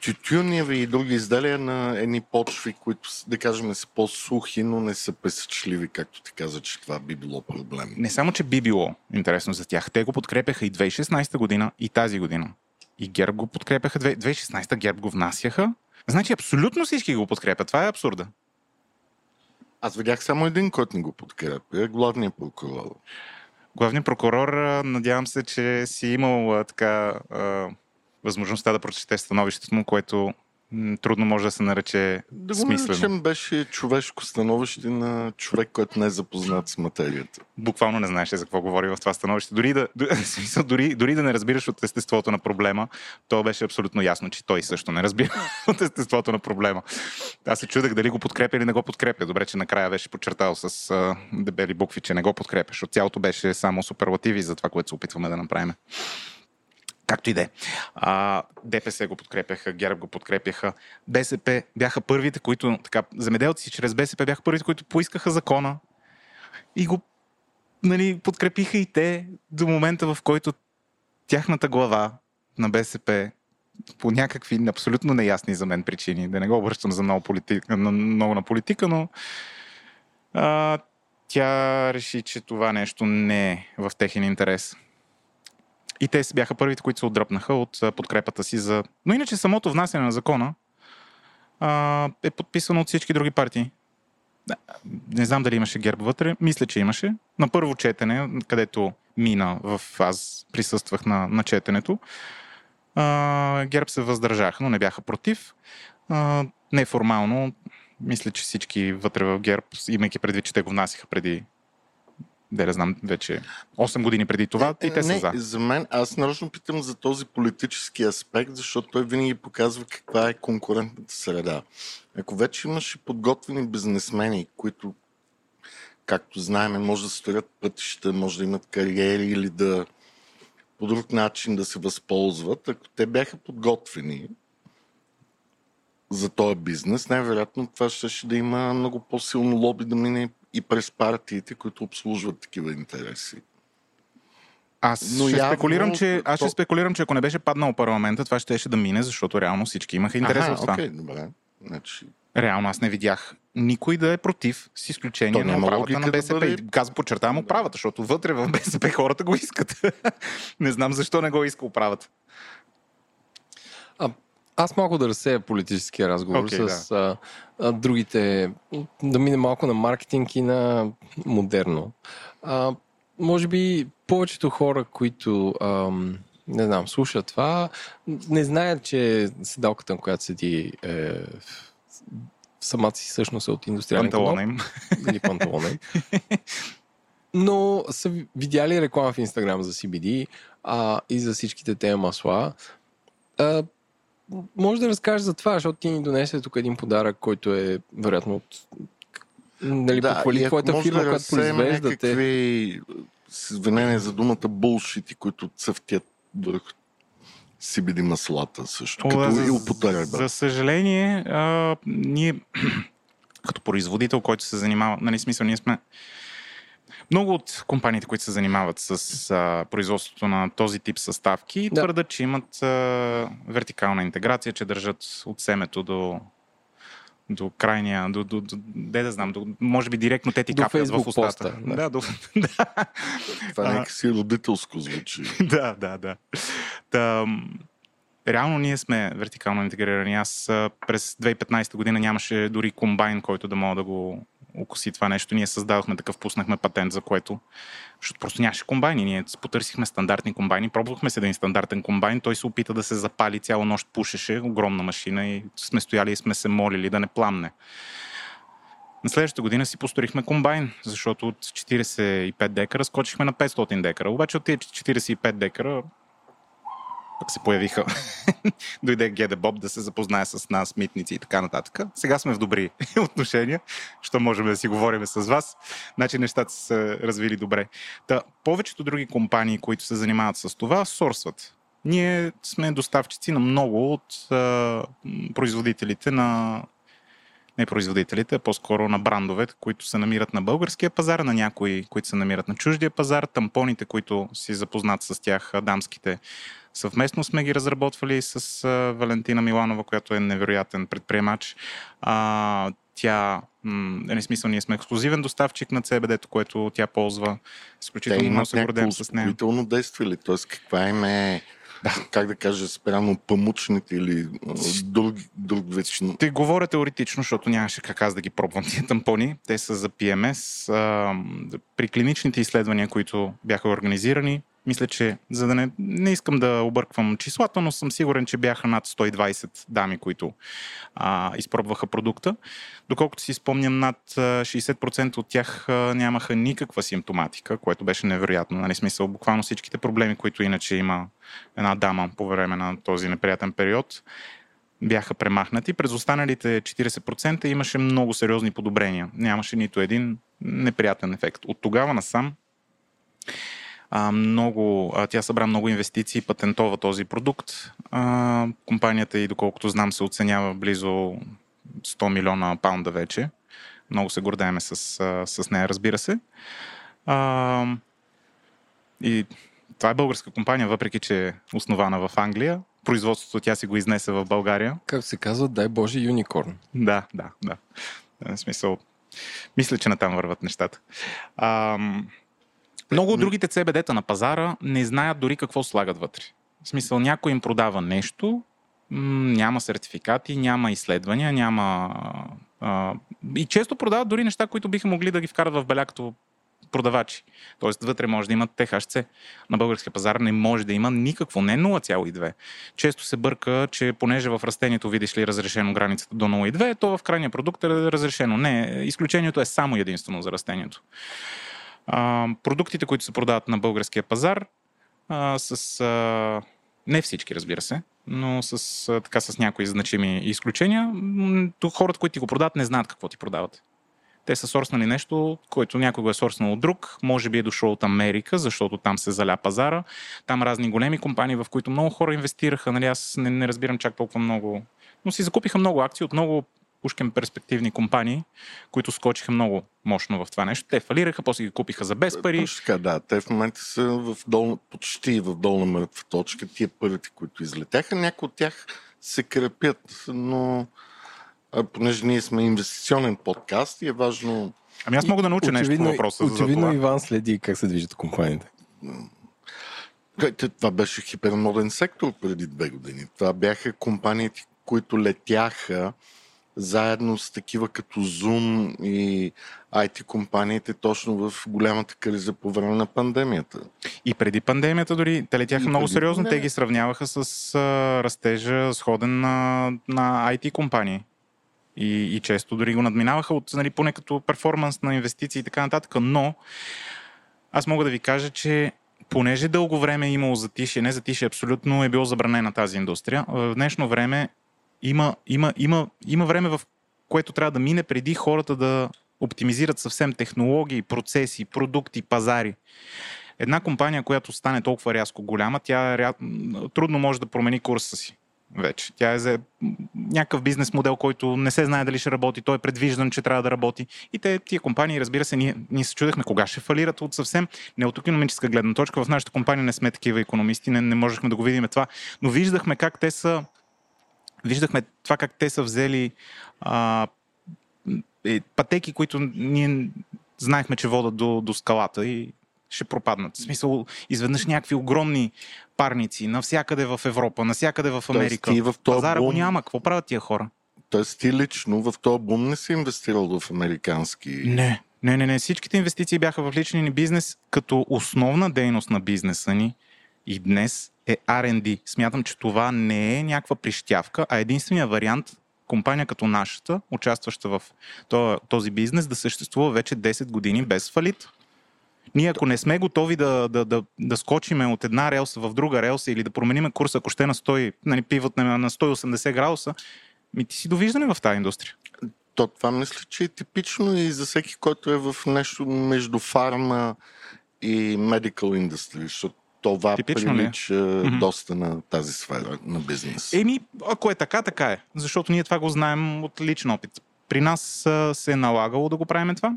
тютюневи и други изделия на едни почви, които, да кажем, са по-сухи, но не са песъчливи, както ти каза, че това би било проблем. Не само, че би било интересно за тях. Те го подкрепяха и 2016 година, и тази година. И ГЕРБ го подкрепяха. 2016 ГЕРБ го внасяха. Значи абсолютно всички го подкрепят. Това е абсурда. Аз видях само един, който не го подкрепя. Главният прокурор. Главният прокурор, надявам се, че си имал така възможността да прочете становището му, което трудно може да се нарече да смислено. Да беше човешко становище на човек, който не е запознат с материята. Буквално не знаеше за какво говори в това становище. Дори да, дори, дори да не разбираш от естеството на проблема, то беше абсолютно ясно, че той също не разбира от естеството на проблема. Аз се чудех дали го подкрепя или не го подкрепя. Добре, че накрая беше подчертал с а, дебели букви, че не го подкрепяш. От цялото беше само суперлативи за това, което се опитваме да направим. Както и да е. ДПС го подкрепяха, ГЕРБ го подкрепяха. БСП бяха първите, които, така, земеделци чрез БСП бяха първите, които поискаха закона и го нали, подкрепиха и те до момента, в който тяхната глава на БСП по някакви абсолютно неясни за мен причини, да не го обръщам за много, политика, много на политика, но а, тя реши, че това нещо не е в техен интерес. И те бяха първите, които се отдръпнаха от подкрепата си за... Но иначе самото внасяне на закона а, е подписано от всички други партии. Не знам дали имаше герб вътре. Мисля, че имаше. На първо четене, където мина, в аз присъствах на, на четенето, а, герб се въздържаха, но не бяха против. А, неформално, мисля, че всички вътре в герб, имайки предвид, че те го внасяха преди да не знам, вече 8 години преди това и те не, са за. За мен, аз нарочно питам за този политически аспект, защото той винаги показва каква е конкурентната среда. Ако вече имаш подготвени бизнесмени, които, както знаем, може да строят пътища, може да имат кариери или да по друг начин да се възползват, ако те бяха подготвени за този бизнес, най-вероятно това ще да има много по-силно лоби да мине и през партиите, които обслужват такива интереси. Аз, Но ще явно, спекулирам, че, аз то... ще спекулирам, че ако не беше паднал парламента, това ще, ще да мине, защото реално всички имаха интерес Аха, от това. Окей, добре. Значи... Реално аз не видях никой да е против, с изключение на правата на БСП. Да бъде... Казвам, подчертавам управата, защото вътре в БСП хората го искат. не знам защо не го иска управата. А, аз малко да разсея политическия разговор okay, с да. а, а, другите, да мине малко на маркетинг и на модерно. А, може би повечето хора, които ам, не знам, слушат това, не знаят, че седалката, на която седи е, в самата си всъщност е от индустриален панталона им. Или панталона им. Но са видяли реклама в Инстаграм за CBD а, и за всичките тези масла. А, може да разкажеш за това, защото ти ни донесе тук един подарък, който е вероятно от нали, да, похвали твоята може фирма, да която разсеем произвеждате. някакви с извинение за думата булшити, които цъфтят върху CBD маслата също, О, като да, и употреба. За съжаление, а, ние като производител, който се занимава, нали смисъл, ние сме много от компаниите, които се занимават с а, производството на този тип съставки, Да. да. твърдат, че имат а, вертикална интеграция, че държат от семето до до крайния, до, до, до, де да знам, до, може би директно те ти До капят в устата. поста, да. да, до, да. Това А. някакси родителско звучи. да, да, да. Та, реално ние сме вертикално интегрирани. Аз а, през 2015 година нямаше дори комбайн, който да мога да го окоси това нещо. Ние създадохме такъв, пуснахме патент, за което защото просто нямаше комбайни. Ние потърсихме стандартни комбайни, пробвахме се един стандартен комбайн, той се опита да се запали, цяла нощ пушеше, огромна машина и сме стояли и сме се молили да не пламне. На следващата година си построихме комбайн, защото от 45 декара скочихме на 500 декара. Обаче от тези 45 декара пък се появиха. Дойде Геде Боб да се запознае с нас, митници и така нататък. Сега сме в добри отношения, що можем да си говорим с вас. Значи нещата са развили добре. Та, повечето други компании, които се занимават с това, сорсват. Ние сме доставчици на много от а, производителите на не производителите, а по-скоро на брандовете, които се намират на българския пазар, на някои, които се намират на чуждия пазар, тампоните, които си запознат с тях, дамските. Съвместно сме ги разработвали с Валентина Миланова, която е невероятен предприемач. А, тя, м, е смисъл, ние сме ексклюзивен доставчик на CBD, което тя ползва. Те Изключително много се гордеем с нея. успокоително действие ли? Тоест каква им е, как да кажа, спрямо памучните или друг, друг вечно. Те говоря теоретично, защото нямаше как аз да ги пробвам тия тампони. Те са за PMS. При клиничните изследвания, които бяха организирани, мисля, че за да не, не искам да обърквам числата, но съм сигурен, че бяха над 120 дами, които а, изпробваха продукта. Доколкото си спомням, над а, 60% от тях нямаха никаква симптоматика, което беше невероятно. Нали, смисъл, буквално всичките проблеми, които иначе има една дама по време на този неприятен период, бяха премахнати. През останалите 40% имаше много сериозни подобрения. Нямаше нито един неприятен ефект. От тогава насам а, много, а, тя събра много инвестиции, патентова този продукт. А, компанията и доколкото знам се оценява близо 100 милиона паунда вече. Много се гордееме с, с нея, разбира се. А, и това е българска компания, въпреки че е основана в Англия. Производството тя си го изнесе в България. Както се казва, дай Боже, юникорн. Да, да, да. В смисъл, мисля, че натам върват нещата. Ам, много от другите CBD-та на пазара не знаят дори какво слагат вътре. В смисъл, някой им продава нещо, няма сертификати, няма изследвания, няма... А, и често продават дори неща, които биха могли да ги вкарат в беля като продавачи. Тоест, вътре може да имат THC. На българския пазар не може да има никакво, не 0,2. Често се бърка, че понеже в растението видиш ли е разрешено границата до 0,2, то в крайния продукт е разрешено. Не, изключението е само единствено за растението. Продуктите, които се продават на българския пазар, с. А, не всички, разбира се, но с, а, така, с някои значими изключения, хората, които ти го продават, не знаят какво ти продават. Те са сорснали нещо, което някой го е сорснал от друг, може би е дошло от Америка, защото там се заля пазара. Там разни големи компании, в които много хора инвестираха. Нали, аз не, не разбирам чак толкова много. Но си закупиха много акции от много пушкем перспективни компании, които скочиха много мощно в това нещо. Те фалираха, после ги купиха за без пари. Точно така, да. Те в момента са в долна, почти в долна мъртва точка. Тия първите, които излетяха, някои от тях се крепят, но а, понеже ние сме инвестиционен подкаст и е важно Ами аз мога да науча нещо по въпроса за очевидно това. Иван следи как се движат компаниите. Те- Това беше хипермоден сектор преди две години. Това бяха компаниите, които летяха заедно с такива като Zoom и IT компаниите точно в голямата криза по време на пандемията. И преди пандемията дори те летяха И много сериозно. Те пандемията. ги сравняваха с а, растежа сходен на, на IT компании. И, и често дори го надминаваха от, нали, поне като перформанс на инвестиции и така нататък. Но аз мога да ви кажа, че понеже дълго време е имало затишие, не затишие, абсолютно е било забранена тази индустрия. В днешно време има, има, има, има време, в което трябва да мине преди хората да оптимизират съвсем технологии, процеси, продукти, пазари. Една компания, която стане толкова рязко голяма, тя ря... трудно може да промени курса си вече. Тя е за някакъв бизнес модел, който не се знае дали ще работи, той е предвиждан, че трябва да работи. И те, тия компании, разбира се, ние, ние се чудехме кога ще фалират от съвсем не от економическа гледна точка. В нашата компания не сме такива економисти, не, не можехме да го видим това, но виждахме как те са виждахме това как те са взели а, е, пътеки, които ние знаехме, че водат до, до скалата и ще пропаднат. В смисъл, изведнъж някакви огромни парници навсякъде в Европа, навсякъде в Америка. Тоест, в Пазара бум... го няма. Какво правят тия хора? Тоест ти лично в този бум не си инвестирал в американски... Не, не, не, не. Всичките инвестиции бяха в личния ни бизнес, като основна дейност на бизнеса ни и днес е R&D. Смятам, че това не е някаква прищявка, а единствения вариант компания като нашата, участваща в този бизнес, да съществува вече 10 години без фалит. Ние ако не сме готови да, да, да, да скочиме от една релса в друга релса или да промениме курса, ако ще на 100, нали, пиват на, на 180 градуса, ми ти си довиждане в тази индустрия. То това мисля, че е типично и за всеки, който е в нещо между фарма и medical industry, защото това Типично ли е? прилича mm-hmm. доста на тази сфера на бизнес. Еми, ако е така, така е. Защото ние това го знаем от личен опит. При нас се е налагало да го правим това,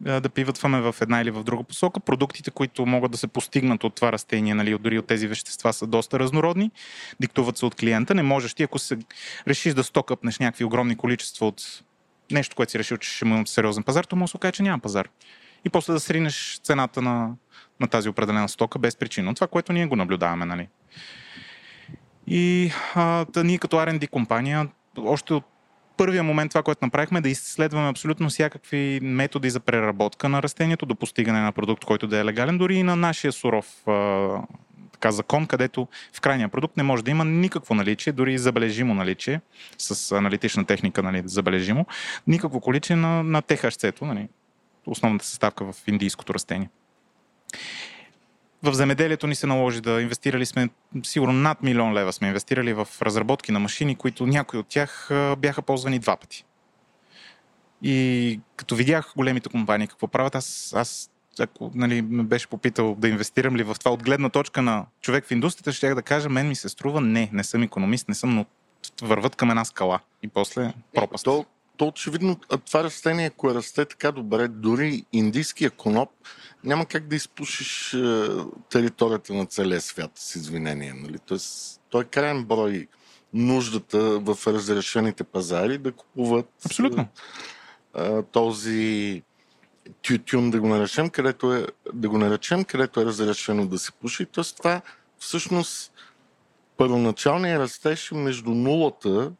да пиватваме в една или в друга посока. Продуктите, които могат да се постигнат от това растение, нали, дори от тези вещества, са доста разнородни. Диктуват се от клиента. Не можеш ти, ако се решиш да стокъпнеш някакви огромни количества от нещо, което си решил, че ще има сериозен пазар, то може да се окаже, че няма пазар. И после да сринеш цената на, на тази определена стока без причина. Това, което ние го наблюдаваме, нали? И а, да, ние като R&D компания, още от първия момент това, което направихме, е да изследваме абсолютно всякакви методи за преработка на растението до постигане на продукт, който да е легален, дори и на нашия суров а, така, закон, където в крайния продукт не може да има никакво наличие, дори забележимо наличие, с аналитична техника нали, забележимо, никакво количие на, на THC-то, нали, основната съставка в индийското растение. В земеделието ни се наложи да инвестирали сме, сигурно над милион лева сме инвестирали в разработки на машини, които някои от тях бяха ползвани два пъти. И като видях големите компании какво правят, аз, аз ако нали, ме беше попитал да инвестирам ли в това от гледна точка на човек в индустрията, ще да кажа, мен ми се струва не, не съм економист, не съм, но върват към една скала и после пропаст. То, то очевидно това растение, ако расте така добре, дори индийския коноп, няма как да изпушиш е, територията на целия свят с извинение. Нали? Тоест, той е крайен брой нуждата в разрешените пазари да купуват Абсолютно. Е, този тютюн, да го наречем, където е, да го наречем, където е разрешено да се пуши. Тоест това всъщност първоначалният растеж е между нулата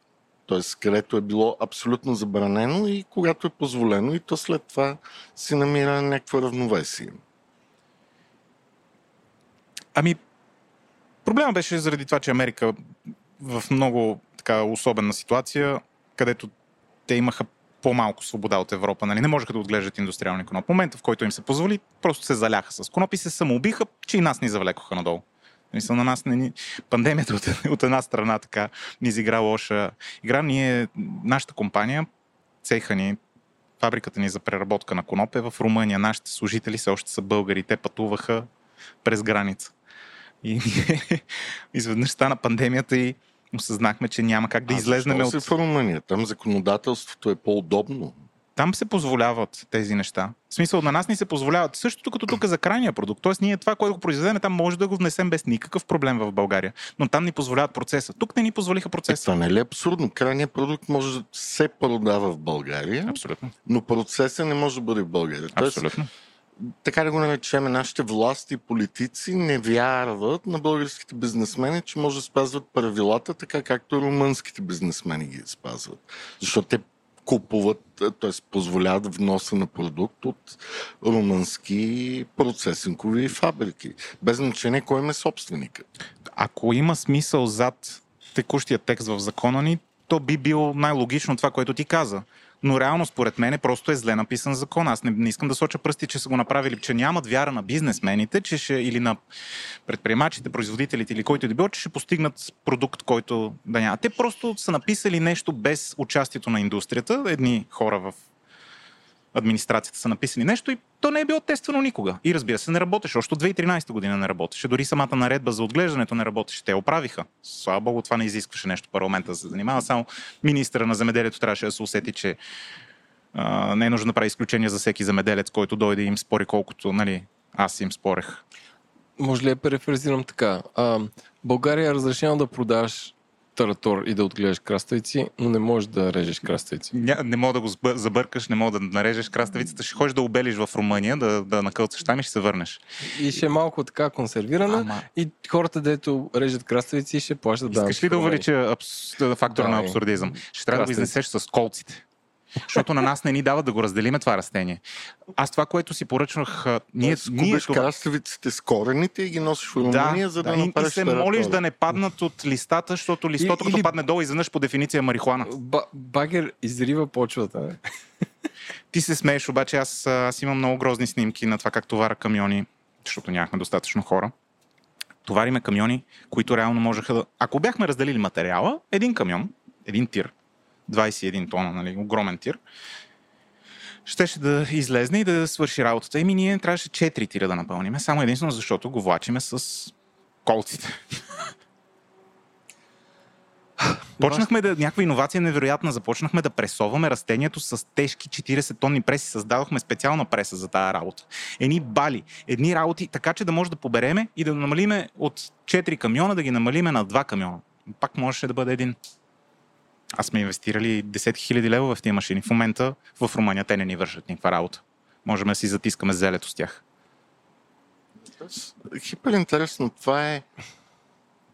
т.е. където е било абсолютно забранено и когато е позволено и то след това си намира някакво равновесие. Ами, проблема беше заради това, че Америка в много така особена ситуация, където те имаха по-малко свобода от Европа. Нали? Не можеха да отглеждат индустриални коноп. В момента, в който им се позволи, просто се заляха с коноп и се самоубиха, че и нас ни завлекоха надолу. Мисля, на нас не ни... пандемията от, от една страна така ни изигра лоша игра. Ние, нашата компания, цеха ни, фабриката ни за преработка на конопе в Румъния. Нашите служители все още са българи. Те пътуваха през граница. И изведнъж стана пандемията и осъзнахме, че няма как да излезнем от... в Румъния? Там законодателството е по-удобно там се позволяват тези неща. В смисъл, на нас ни се позволяват. Същото като тук за крайния продукт. Тоест, ние това, което го произведем, там може да го внесем без никакъв проблем в България. Но там ни позволяват процеса. Тук не ни позволиха процеса. Е, това не е абсурдно? Крайният продукт може да се продава в България. Абсолютно. Но процесът не може да бъде в България. Абсолютно. Тоест, така да го наречем, нашите власти и политици не вярват на българските бизнесмени, че може да спазват правилата, така както румънските бизнесмени ги спазват. Защото те купуват, т.е. позволяват вноса на продукт от румънски процесингови фабрики. Без значение кой им е собственика. Ако има смисъл зад текущия текст в закона ни, то би било най-логично това, което ти каза. Но реално, според мен, просто е зле написан закон. Аз не, не искам да соча пръсти, че са го направили, че нямат вяра на бизнесмените, че ще, или на предприемачите, производителите или който и да било, че ще постигнат продукт, който да няма. Те просто са написали нещо без участието на индустрията. Едни хора в администрацията са написали нещо и то не е било тествано никога. И разбира се, не работеше. Още от 2013 година не работеше. Дори самата наредба за отглеждането не работеше. Те оправиха. Слава Богу, това не изискваше нещо парламента да се занимава. Само министра на земеделието трябваше да се усети, че а, не е нужно да прави изключение за всеки земеделец, който дойде и им спори колкото нали, аз им спорех. Може ли да перефразирам така? А, България е разрешено да продаваш таратор и да отгледаш краставици, но не можеш да режеш краставици. Ня, не мога да го забъркаш, не мога да нарежеш краставицата, ще ходиш да обелиш в Румъния, да, да накълцаш там и ще се върнеш. И ще е малко така консервирана Ама- и хората, дето режат краставици, ще плащат данъци. Искаш ли да увелича абс... фактора Да, на абсурдизъм? Ще трябва да го изнесеш с колците. Защото на нас не ни дават да го разделиме това растение. Аз това, което си поръчвах, ние, ние това... краставиците с корените и ги носиш в Румъния, за да, и- и, направиш се таратора. молиш да не паднат от листата, защото листото, Или- като падне долу, изведнъж по дефиниция е марихуана. Ба- багер изрива почвата. бе. Ти се смееш, обаче аз, аз имам много грозни снимки на това как товара камиони, защото нямахме достатъчно хора. Товариме камиони, които реално можеха да... Ако бяхме разделили материала, един камион, един тир, 21 тона, нали, огромен тир, щеше да излезне и да свърши работата. Еми ние трябваше 4 тира да напълниме, само единствено защото го влачиме с колците. Почнахме да, някаква иновация невероятна, започнахме да пресоваме растението с тежки 40 тонни преси, създадохме специална преса за тази работа. Едни бали, едни работи, така че да може да побереме и да намалиме от 4 камиона, да ги намалиме на 2 камиона. Пак можеше да бъде един. Аз сме инвестирали 10 000 лева в тези машини. В момента в Румъния те не ни вършат никаква работа. Можем да си затискаме зелето с тях. Хипер интересно. Това е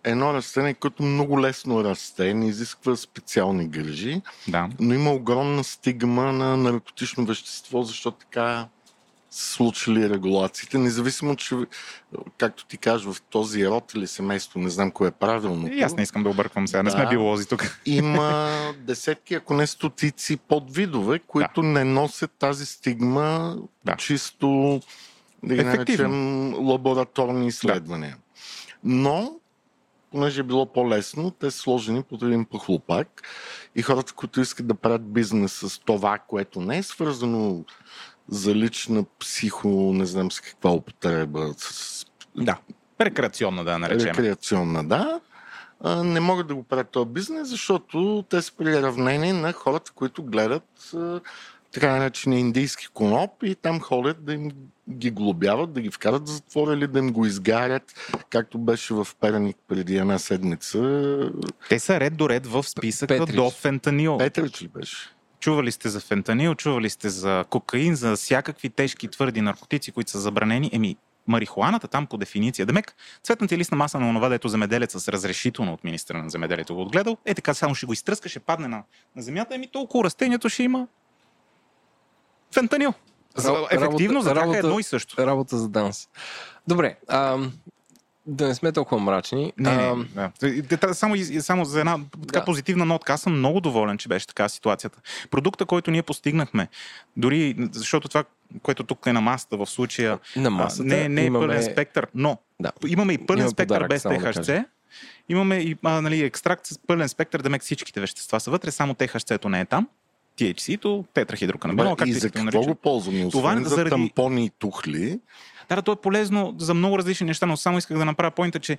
едно растение, което много лесно расте, не изисква специални грижи, Да. но има огромна стигма на наркотично вещество, защото така случили регулациите, независимо, че, както ти кажеш, в този род или семейство, не знам кое е правилно. И аз не искам да обърквам сега. Не сме Да. биолози тук. Има десетки, ако не стотици подвидове, които не носят тази стигма Да. чисто, да ги наречем, лабораторни изследвания. Но, понеже е било по-лесно, те са сложени под един пахлопак и хората, които искат да правят бизнес с това, което не е свързано за лична психо, не знам с каква употреба, с Да. Рекреационна, да наречем. рекреационна, да, а, не могат да го правят този бизнес, защото те са приравнени на хората, които гледат а, така наречения индийски коноп и там ходят да им ги глобяват, да ги вкарат в затвора или да им го изгарят, както беше в Перник преди една седмица. Те са ред до ред в списъка Петрич. до фентанил. Петрич ли беше? Чували сте за фентанил, чували сте за кокаин, за всякакви тежки твърди наркотици, които са забранени. Еми, марихуаната там по дефиниция. Демек, цветната лист на маса на онова, дето земеделеца с разрешително от министра на земеделието го отгледал, е така само ще го изтръска, ще падне на, на земята, еми толкова растението ще има фентанил. За, ефективно за тях е работа- едно и също. Работа за данс. Добре, а, да не сме толкова мрачни. Не, а, не, да. Те- Само, само за една така Да. позитивна нотка, аз съм много доволен, че беше така ситуацията. Продукта, който ние постигнахме, дори защото това, което тук е на масата в случая, На масата а, не, не е имаме- пълен спектър, но Да. имаме и пълен Имаме спектър подарък, без само да. Имаме и а, нали, екстракт с пълен спектър, да мек всичките вещества са вътре, само ТХЦ-то не е там. THC-то, тетрахидроканабинол, както и за какво го ползваме? Това за заради- тампони и тухли. Да, то е полезно за много различни неща, но само исках да направя поинта, че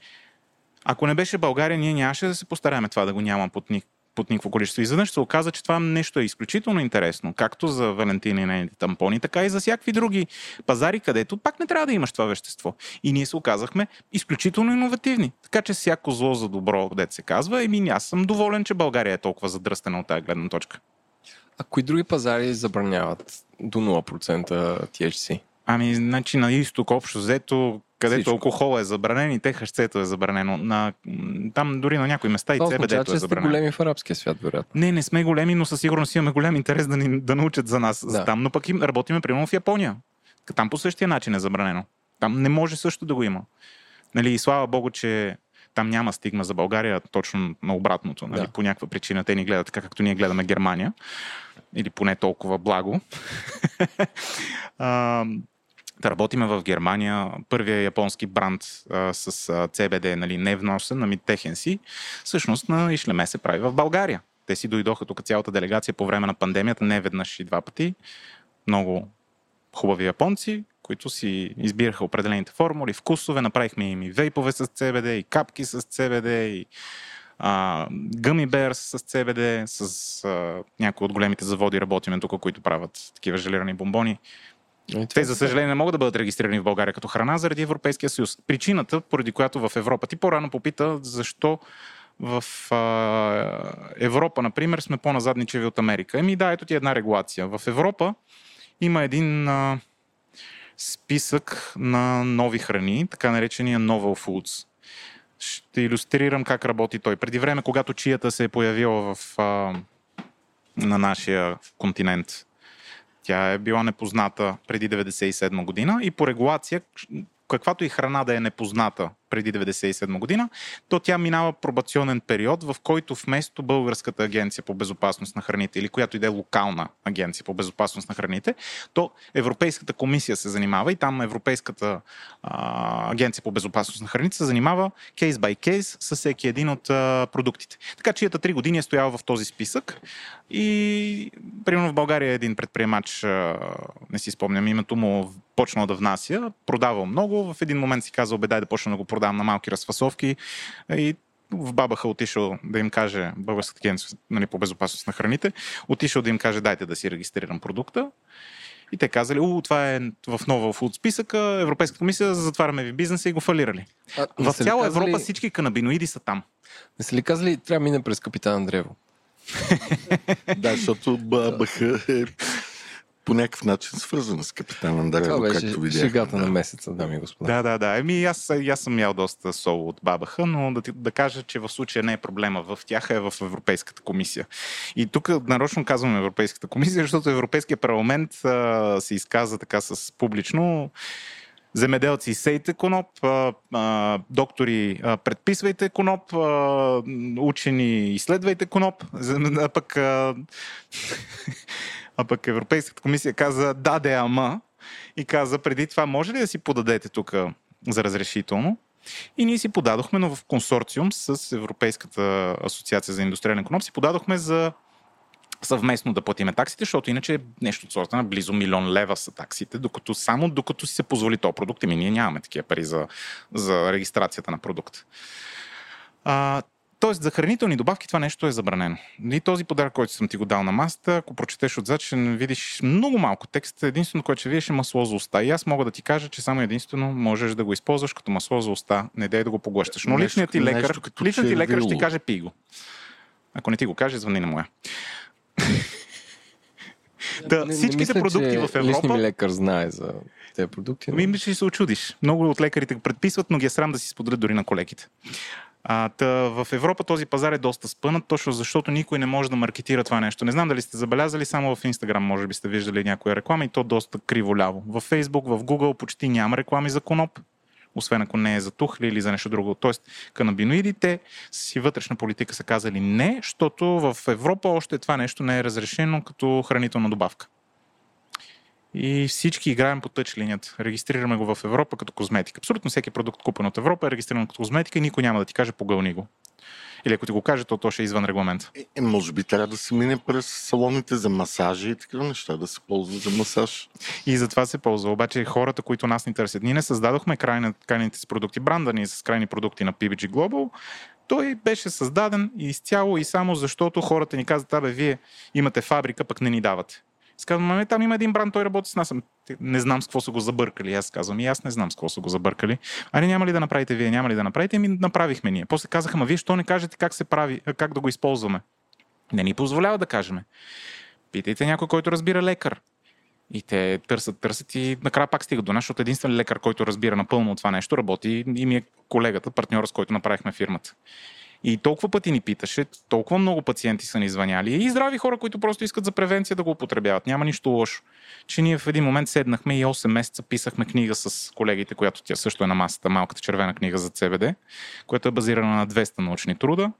ако не беше България, ние нямаше да се постараем това да го няма под, ни, под никакво количество. Изведнъж се оказа, че това нещо е изключително интересно, както за Валентина и нейните тампони, така и за всякакви други пазари, където пак не трябва да имаш това вещество. И ние се оказахме изключително иновативни. Така че всяко зло за добро, дете се казва, еми аз съм доволен, че България е толкова задръстена от тази гледна точка. а кои други пазари забраняват до 0% THC? Ами, значи на изток общо взето, където Всичко. алкохол е забранен и ТХЦ-то е забранено. На, там дори на някои места и Това CBD-то е че сте забранено. големи в арабския свят, вероятно. Не, не сме големи, но със сигурност имаме голям интерес да, ни, да научат за нас Да. да. там. Но пък им, работиме примерно в Япония. Там по същия начин е забранено. Там не може също да го има. Нали, и слава богу, че Там няма стигма за България, точно на обратното. Нали? Да. По някаква причина те ни гледат така, както ние гледаме Германия. Или поне толкова благо. А, работиме в Германия. Първия японски бранд а, с а, CBD, нали, не вносен, на техен си, всъщност на Ишлеме се прави в България. Те си дойдоха тук цялата делегация по време на пандемията, не веднъж и два пъти. Много хубави японци, които си избираха определените формули, вкусове, направихме им и вейпове с CBD, и капки с CBD, и а, гъми с CBD, с а, някои от големите заводи работиме тук, които правят такива желирани бомбони. И Те, за съжаление, не могат да бъдат регистрирани в България като храна заради Европейския съюз. Причината, поради която в Европа, ти по-рано попита защо в а, Европа, например, сме по-назадничеви от Америка. Еми да, ето ти една регулация. В Европа има един а, списък на нови храни, така наречения Novel Foods. Ще иллюстрирам как работи той. Преди време, когато чията се е появила в, а, на нашия континент, тя е била непозната преди 1997 година и по регулация, каквато и храна да е непозната преди 1997 година, то тя минава пробационен период, в който вместо Българската агенция по безопасност на храните или която и да е локална агенция по безопасност на храните, то Европейската комисия се занимава и там Европейската а, агенция по безопасност на храните се занимава кейс бай кейс с всеки един от а, продуктите. Така че три години е стоял в този списък и примерно в България един предприемач, а, не си спомням името му, почнал да внася, продавал много, в един момент си казал, бе дай да почна да го продавам на малки разфасовки и в бабаха отишъл да им каже, Българската агенция нали, по безопасност на храните, отишъл да им каже, дайте да си регистрирам продукта. И те казали, о, това е в нова фуд списъка, Европейската комисия, затваряме ви бизнеса и го фалирали. А, В цяла казали- Европа всички канабиноиди са там. Не са ли казали, трябва да мине през капитан Андреево? Да, защото БАБХ е по някакъв начин свързана с капитан Това Андреево, беше както видяхме. шегата да. на месеца, дами и господа. Да, да, да. Еми, аз, аз съм ял доста сол от бабаха, но да, да кажа, че в случая не е проблема в тях, а е в Европейската комисия. И тук нарочно казвам Европейската комисия, защото Европейския парламент а, се изказа така с публично. Земеделци, сейте коноп, а, а, доктори, а, предписвайте коноп, а, учени, изследвайте коноп, а пък, а, пък Европейската комисия каза да, де, ама, и каза преди това може ли да си подадете тук за разрешително? И ние си подадохме, но в консорциум с Европейската асоциация за индустриален коноп си подадохме за съвместно да платиме таксите, защото иначе нещо от сорта на близо милион лева са таксите, докато само докато си се позволи то продукт, ами ние нямаме такива пари за, за регистрацията на продукт. А, Тоест, за хранителни добавки това нещо е забранено. И този подарък, който съм ти го дал на масата, ако прочетеш отзад, ще видиш много малко текст. Единствено, което ще видиш е масло за уста. И аз мога да ти кажа, че само единствено можеш да го използваш като масло за уста. Не дай да го поглъщаш. Но личният ти лекар, нещо като личният ти лекар ще ти каже пий го. Ако не ти го каже, звъни на моя. Да, всичките продукти че в Личният Европа- ми лекар знае за тези продукти. но- Ми ще се очудиш. Много от лекарите го предписват, но ги е срам да си споделят дори на колегите. А, та, в Европа този пазар е доста спънат, точно защото никой не може да маркетира това нещо. Не знам дали сте забелязали, само в Instagram може би сте виждали някоя реклама и то доста криво-ляво. В Facebook, в Google почти няма реклами за коноп, освен ако не е за тухли или за нещо друго. Тоест, канабиноидите си вътрешна политика са казали не, защото в Европа още това нещо не е разрешено като хранителна добавка. И всички играем по тъч линията. Регистрираме го в Европа като козметика. Абсолютно всеки продукт, купен от Европа, е регистриран като козметика и никой няма да ти каже погълни го. Или ако ти го каже, то, то ще е извън регламент. Е, е, може би трябва да се мине през салоните за масажи и такива неща, да се ползва за масаж. И затова се ползва. Обаче хората, които нас ни търсят, ние не създадохме крайна, крайните си продукти, бранда ни с крайни продукти на PBG Global. Той беше създаден изцяло и само защото хората ни казват, абе, вие имате фабрика, пък не ни давате. Аз казвам, ами там има един бранд, той работи с нас. Ами, Не знам с какво са го забъркали. Аз казвам, и аз не знам с какво са го забъркали. Ами няма ли да направите вие, няма ли да направите? Ами направихме ние. После казаха, ма вие що не кажете как се прави, как да го използваме? Не ни позволява да кажем. Питайте някой, който разбира лекар. И те търсят, търсят и накрая пак стигат до нас, защото единствен лекар, който разбира напълно това нещо, работи и ми е колегата, партньора, с който направихме фирмата. И толкова пъти ни питаше, толкова много пациенти са ни звъняли и здрави хора, които просто искат за превенция да го употребяват. Няма нищо лошо. Че ние в един момент седнахме и 8 месеца писахме книга с колегите, която тя също е на масата, малката червена книга за CBD, която е базирана на 200 научни труда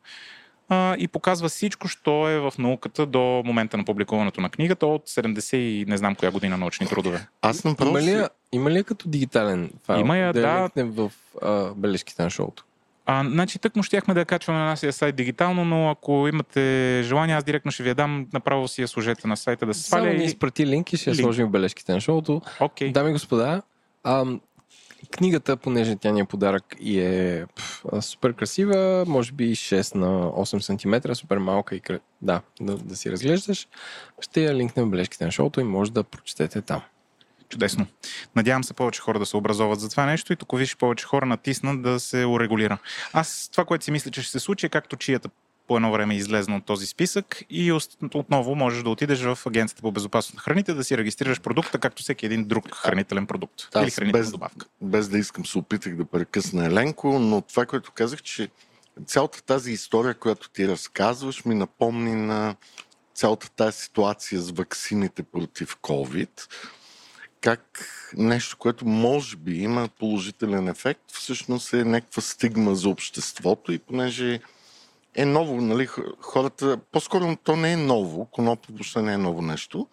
а, и показва всичко, що е в науката до момента на публикуването на книгата от 70 и не знам коя година научни трудове. Аз направо Има ли, има ли като дигитален файл? Има я, да. да. в а, бележките на шоуто. А, значи, тък му щяхме да я качваме на нашия сайт дигитално, но ако имате желание, аз директно ще ви я дам, направо си я служете на сайта да се Само сваля ни и... изпрати линк и ще я Линк. сложим в бележките на шоуто. Окей. Дами и господа, ам, книгата, понеже тя ни е подарък и е пф, супер красива, може би 6 на 8 см, супер малка и да, да, да си разглеждаш, ще я линкнем в бележките на шоуто и може да прочетете там. Чудесно. Надявам се повече хора да се образоват за това нещо и тук виж повече хора натиснат да се урегулира. Аз това, което си мисля, че ще се случи, е както чията по едно време е излезна от този списък и отново можеш да отидеш в Агенцията по безопасност на храните да си регистрираш продукта, както всеки един друг хранителен продукт Аз или хранителна без- добавка. без да искам се опитах да прекъсна Еленко, но това, което казах, че цялата тази история, която ти разказваш, ми напомни на цялата тази ситуация с ваксините против COVID, как нещо, което може би има положителен ефект, всъщност е някаква стигма за обществото и понеже е ново, нали, хората, по-скоро то не е ново, коноп въобще не е ново нещо,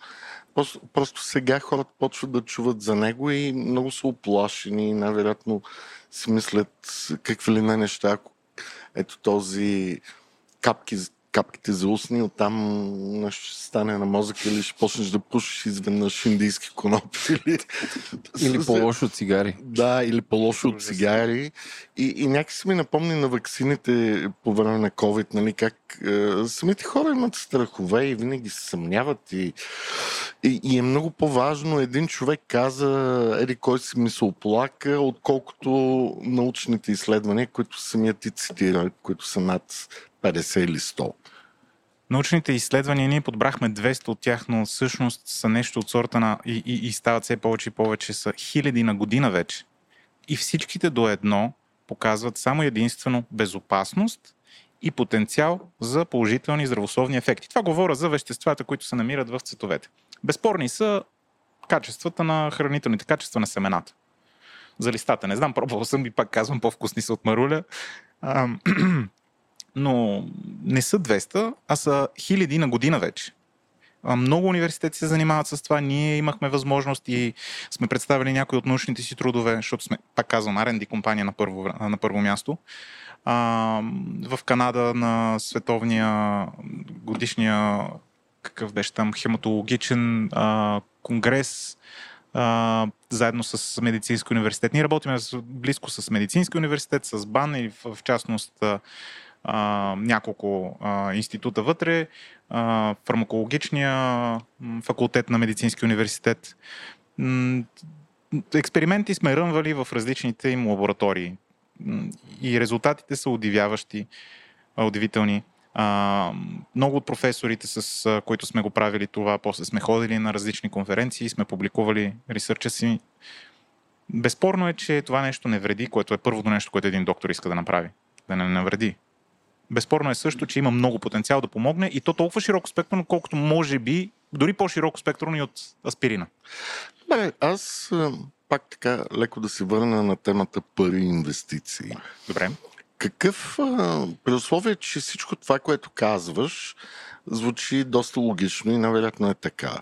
просто, просто сега хората почват да чуват за него и много са оплашени най-вероятно си мислят какви ли не неща, ако ето този капки, капките за устни, оттам нещо ще стане на мозъка или ще почнеш да пушиш изведнъж индийски коноп или... Или по-лошо от цигари. Да, или по-лошо от цигари. И, и някакси ми напомни на ваксините по време на COVID, нали, как е, самите хора имат страхове и винаги се съмняват. И, и, и е много по-важно един човек каза, еди кой си мисълполака, отколкото научните изследвания, които самият ти цитира, които са над 50 или 100. Научните изследвания, ние подбрахме 200 от тях, но всъщност са нещо от сорта на... И, и, и стават все повече и повече, са хиляди на година вече. И всичките до едно показват само единствено безопасност и потенциал за положителни здравословни ефекти. Това говоря за веществата, които се намират в цветовете. Безспорни са качествата на хранителните качества на семената. За листата не знам, пробвал съм и пак казвам, по-вкусни са от маруля. Но не са 200, а са хиляди на година вече. Много университети се занимават с това. Ние имахме възможност и сме представили някои от научните си трудове, защото сме, пак казвам, R&D компания на първо, на първо място. А, в Канада на световния годишния какъв беше там хематологичен а, конгрес а, заедно с Медицински университет. Ние работим близко с Медицински университет, с БАН и в, в частност няколко а, института вътре, а, фармакологичния факултет на Медицински университет. Експерименти сме рънвали в различните им лаборатории и резултатите са удивяващи, удивителни. А, много от професорите, с които сме го правили това, после сме ходили на различни конференции, сме публикували ресърча си. Безспорно е, че това нещо не вреди, което е първото нещо, което един доктор иска да направи. Да не навреди. Безспорно е също, че има много потенциал да помогне и то толкова широко спектърно, колкото може би, дори по-широко спектърно и от аспирина. Бе, аз а, пак така леко да се върна на темата пари и инвестиции. Добре. Какъв, а, при условие, че всичко това, което казваш, звучи доста логично и най-вероятно е така.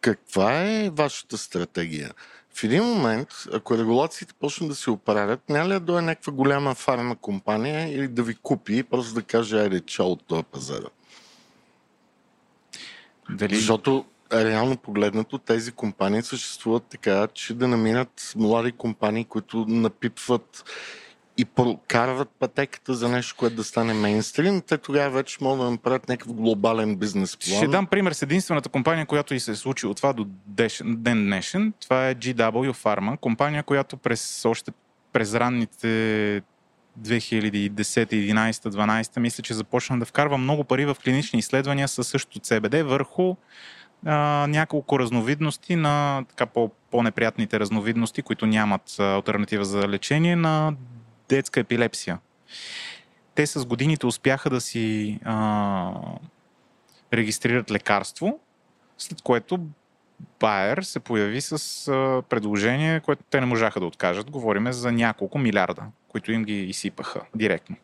Каква е вашата стратегия? В един момент, ако регулациите почнат да се оправят, няма ли да дойде някаква голяма фарма компания или да ви купи и просто да каже, айде, чао от този пазара? Дали... Защото реално погледнато тези компании съществуват така, че да намират млади компании, които напипват и прокарват пътеката за нещо, което да стане мейнстрим, те тогава вече могат да направят някакъв глобален бизнес план. Ще дам пример с единствената компания, която и се е случило това до ден днешен. Това е GW Pharma, компания, която през още през ранните 2010, 11, 12, мисля, че започна да вкарва много пари в клинични изследвания със същото CBD върху а, няколко разновидности на така по, по-неприятните разновидности, които нямат альтернатива за лечение на детска епилепсия. Те с годините успяха да си а, регистрират лекарство, след което Байер се появи с а, предложение, което те не можаха да откажат. Говориме за няколко милиарда, които им ги изсипаха директно.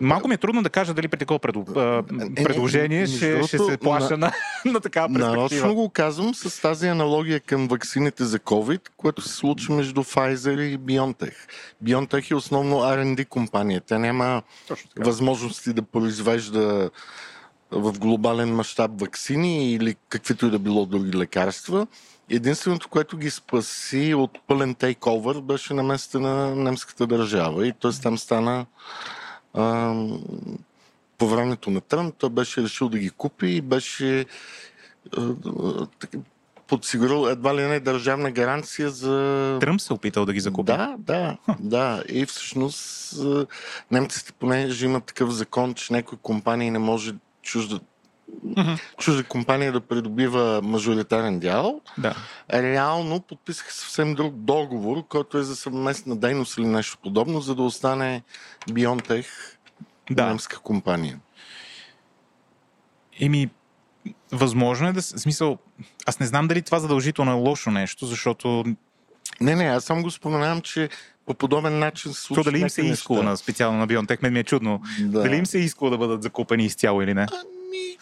Малко ми е трудно да кажа дали при такова предло... Е, предложение между ще, ще се плаша на, на такава перспектива. Нарочно го казвам с тази аналогия към ваксините за COVID, което се случи между Pfizer и BioNTech. BioNTech е основно R&D компания. Тя няма възможности да произвежда в глобален мащаб вакцини или каквито и да било други лекарства. Единственото, което ги спаси от пълен тейковър, беше на места на немската държава. И т.е. там стана а, по времето на Тръмп, той беше решил да ги купи и беше а, подсигурил едва ли не държавна гаранция за Тръмп се опитал да ги закупи. да, да, да. И всъщност немците понеже имат такъв закон, че някои компании не може чужда, чужда компания да придобива мажоритарен дял, да. реално подписаха съвсем друг договор, който е за съвместна дейност или нещо подобно, за да остане BioNTech Да. немска компания. Еми, възможно е да... В смисъл, аз не знам дали това задължително е лошо нещо, защото Не, не, аз само го споменавам, че по подобен начин се то случва дали им се е искало на, специално на Бионтек, мен ми е чудно. Да. Дали им се е искало да бъдат закупени изцяло или не? Ами,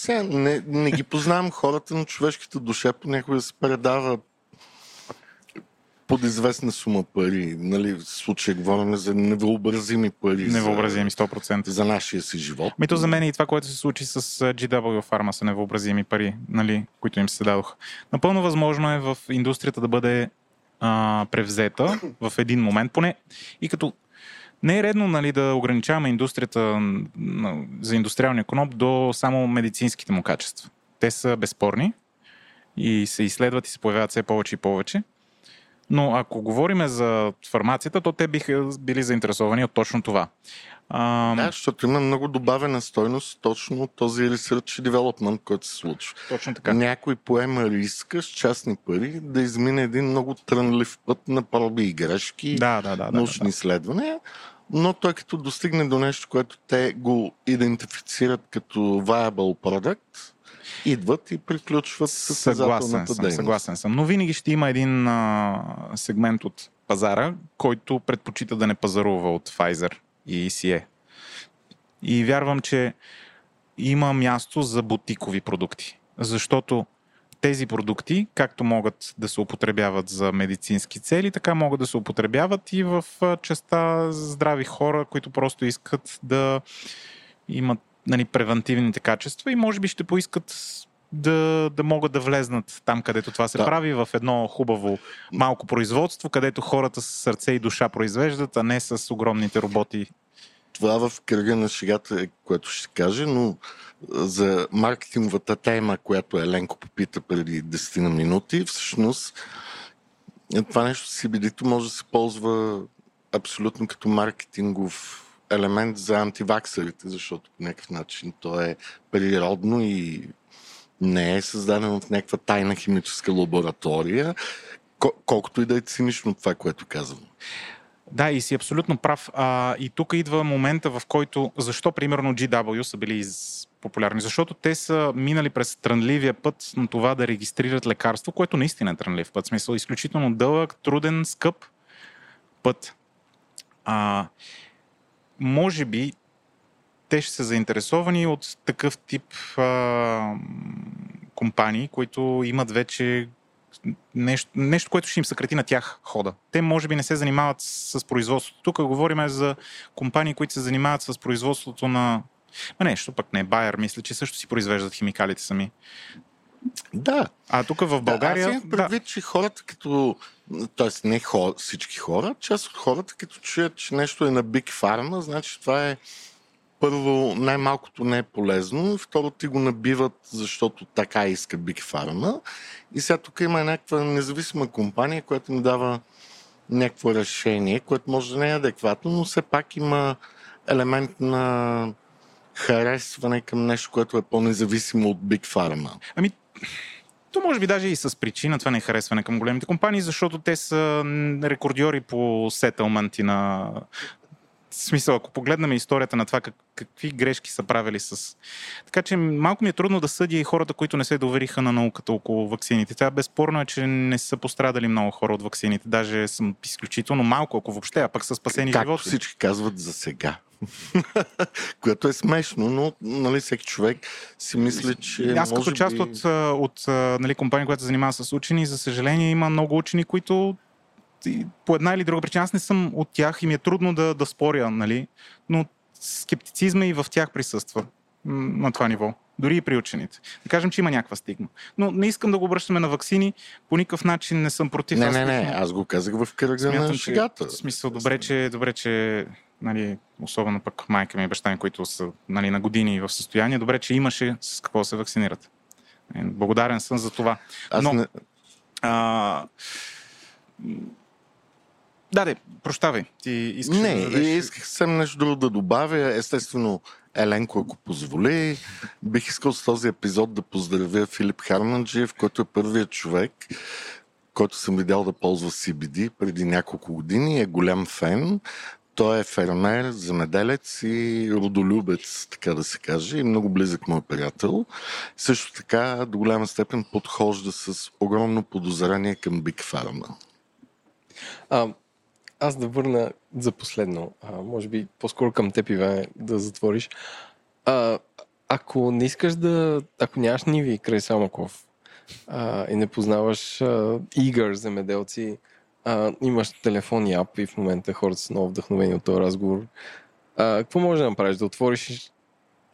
сега, не, не ги познавам хората, но човешката душа понякога се предава под известна сума пари. Нали, в случая говорим за невъобразими пари Невъобразими 100%. за, за нашия си живот. Мито за мен и това, което се случи с GW Pharma са невъобразими пари, нали, които им се дадоха. Напълно възможно е в индустрията да бъде а, превзета в един момент, поне и като не е редно нали, да ограничаваме индустрията за индустриалния коноп до само медицинските му качества. Те са безспорни и се изследват и се появяват все повече и повече. Но ако говориме за фармацията, то те биха били заинтересовани от точно това. А, Да, защото има много добавена стойност точно този research и development, който се случва. точно така. Някой поема риска с частни пари да измине един много трънлив път на проби и грешки, Да, да, да. да, научни да. изследвания, но той като достигне до нещо, което те го идентифицират като viable product, идват и приключват Съгласен състезателната съм, дейност. съгласен съм. Но винаги ще има един а, сегмент от пазара, който предпочита да не пазарува от Pfizer и ECE. И вярвам, че има място за бутикови продукти. Защото тези продукти, както могат да се употребяват за медицински цели, така могат да се употребяват и в частта здрави хора, които просто искат да имат нали, превентивните качества и може би ще поискат да, да могат да влезнат там, където това се Да. прави, в едно хубаво малко производство, където хората с сърце и душа произвеждат, а не с огромните роботи. Това в кръга на шегата което ще кажа, но за маркетинговата тема, която Еленко попита преди 10 на минути, всъщност е, това нещо с CBD-то може да се ползва абсолютно като маркетингов елемент за антиваксерите, защото по някакъв начин то е природно и не е създадено в някаква тайна химическа лаборатория, кол- колкото и да е цинично това, което казвам. Да, и си абсолютно прав. А, и тук идва момента, в който защо примерно GW са били из... популярни? Защото те са минали през трънливия път на това да регистрират лекарство, което наистина е трънлив път. Смисъл, изключително дълъг, труден, скъп път. А, може би те ще са заинтересовани от такъв тип а, компании, които имат вече нещо, нещо, което ще им съкрати на тях хода. Те може би не се занимават с производството. Тук говорим за компании, които се занимават с производството на... Ма нещо пък не, Байер, мисля, че също си произвеждат химикалите сами. Да, А тук в България... Да, аз имам предвид, че хората като... Тоест не хора, всички хора, част от хората като чуят, че нещо е на Big Pharma, значи това е първо най-малкото не е полезно, второ ти го набиват, защото така иска Big Pharma. И сега тук има някаква независима компания, която ни дава някакво решение, което може да не е адекватно, но все пак има елемент на харесване към нещо, което е по-независимо от Big Pharma. Ами, то може би даже и с причина това не харесване към големите компании, защото те са рекордьори по сетълменти на В смисъл, ако погледнем историята на това как, какви грешки са правили с... Така че малко ми е трудно да съдя и хората, които не се довериха на науката около ваксините. Това безспорно е, че не са пострадали много хора от ваксините. Даже съм изключително малко, ако въобще, а пък са спасени Както животи. всички казват за сега. Което е смешно, но нали, всеки човек си мисли, че Аз като част би... от, от нали, компания, която се занимава с учени, за съжаление има много учени, които по една или друга причина, аз не съм от тях и ми е трудно да, да споря, нали? но скептицизма и в тях присъства на това ниво. Дори и при учените. Да кажем, че има някаква стигма. Но не искам да го обръщаме на вакцини. По никакъв начин не съм против. Не, Аз не, не, аз го казах в кръга на шегата. в смисъл, добре, че, добре, че нали, особено пък майка ми и баща ми, които са нали, на години в състояние, добре, че имаше с какво се вакцинират. Е, Благодарен съм за това. Аз Но- не... А... Да, де, прощавай. Ти искаш Не, да дадеш... и исках съм нещо друго да добавя. Естествено, Еленко, ако позволи, бих искал с този епизод да поздравя Филип Харманджиев, който е първият човек, който съм видял да ползва CBD преди няколко години. Е голям фен. Той е фермер, земеделец и родолюбец, така да се каже, и много близък мой приятел. Също така, до голяма степен подхожда с огромно подозрение към Big Pharma. А, аз да върна за последно, а, може би по-скоро към теб, Иване, да затвориш. А, ако не искаш да, ако нямаш ниви край Самоков а, и не познаваш а, игър земеделци, а, имаш телефон и ап и в момента хората са много вдъхновени от този разговор. А, какво можеш да направиш? Да отвориш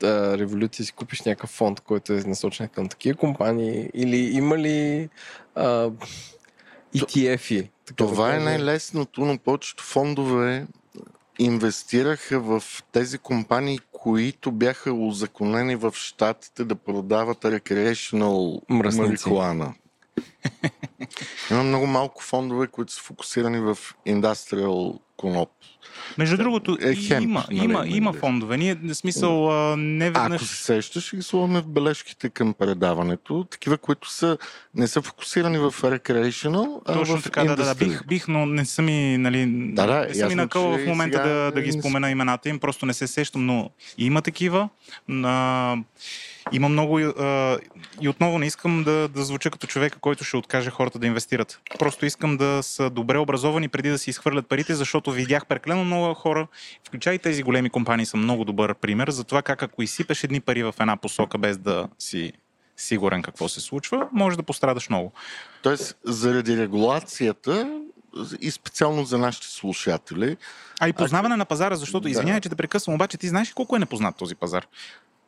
а, революция и си купиш някакъв фонд, който е насочен към такива компании? Или има ли а, ETF-и? Това е най-лесното, но повечето фондове инвестираха в тези компании, които бяха узаконени в щатите да продават recreational Мръсници. марихуана. Има много малко фондове, които са фокусирани в индустриал коноп. Между другото, Е, хемп, има, нали, има, нали. има фондове. Ние, в смисъл, а, не Ако веднъж... се сещаш, ще ги слагаме в бележките към предаването. Такива, които са, не са фокусирани в recreational, а Точно в така, да, да, да. industry. Бих, бих, но не съм и, нали, Да, да, не съм и ясно, накъл в момента сега да, да ги спомена имената им, просто не се сещам, но има такива. А, има много а, и отново не искам да, да звуча като човека, който ще откаже хората да инвестират. Просто искам да са добре образовани преди да си изхвърлят парите, защото видях прекалено много хора, включая и тези големи компании са много добър пример за това как ако изсипеш едни пари в една посока без да си сигурен какво се случва, може да пострадаш много. Тоест, заради регулацията и специално за нашите слушатели, А и познаване на пазара, защото, Да. извинявай, че те прекъсвам, обаче ти знаеш колко е непознат този пазар?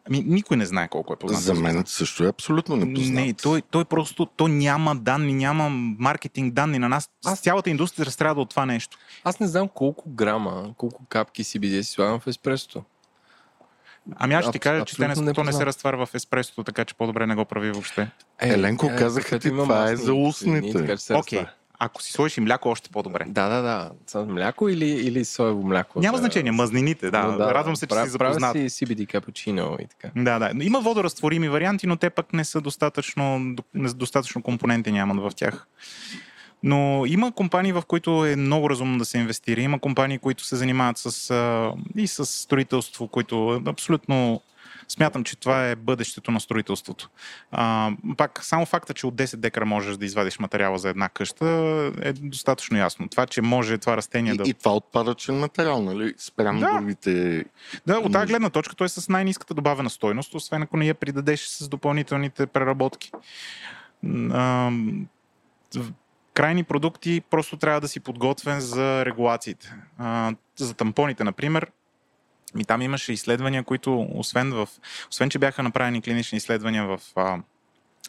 Ами, никой не знае колко е познат. за мен също е абсолютно непознат. Не, той, той просто, то няма данни, няма маркетинг данни на нас. Аз- Цялата индустрия страда от това нещо. Аз не знам колко грама, колко капки CBD си слагам в еспресото. Ами аз ще ти кажа, че те не, то не се разтваря в еспресото, така че по-добре не го прави въобще. Еленко, казаха кафето ти, това е за киселини, устните. Окей. Ако си сложиш и мляко, още по-добре. Да, да, да. С мляко или, или соево мляко? Няма да. значение, мазнините, да. Но Радвам се, че Прав- си запознат. Правя си CBD капучино и така. Да, да. Има водоразтворими варианти, но те пък не са достатъчно, не- достатъчно компоненти нямат в тях. Но има компании, в които е много разумно да се инвестира. Има компании, които се занимават с, и с строителство, които абсолютно смятам, че това е бъдещето на строителството. А, пак, само факта, че от 10 декара можеш да извадиш материала за една къща е достатъчно ясно. Това, че може това растение да... И, и това отпадъчен материал, нали? Спрямо Да. другите. Да, от тази гледна точка той е с най-низката добавена стойност, освен ако не я придадеш с допълнителните преработки. А, крайни продукти просто трябва да си подготвен за регулациите. А, за тампоните, например, ми там имаше изследвания, които, освен, в, освен че бяха направени клинични изследвания в,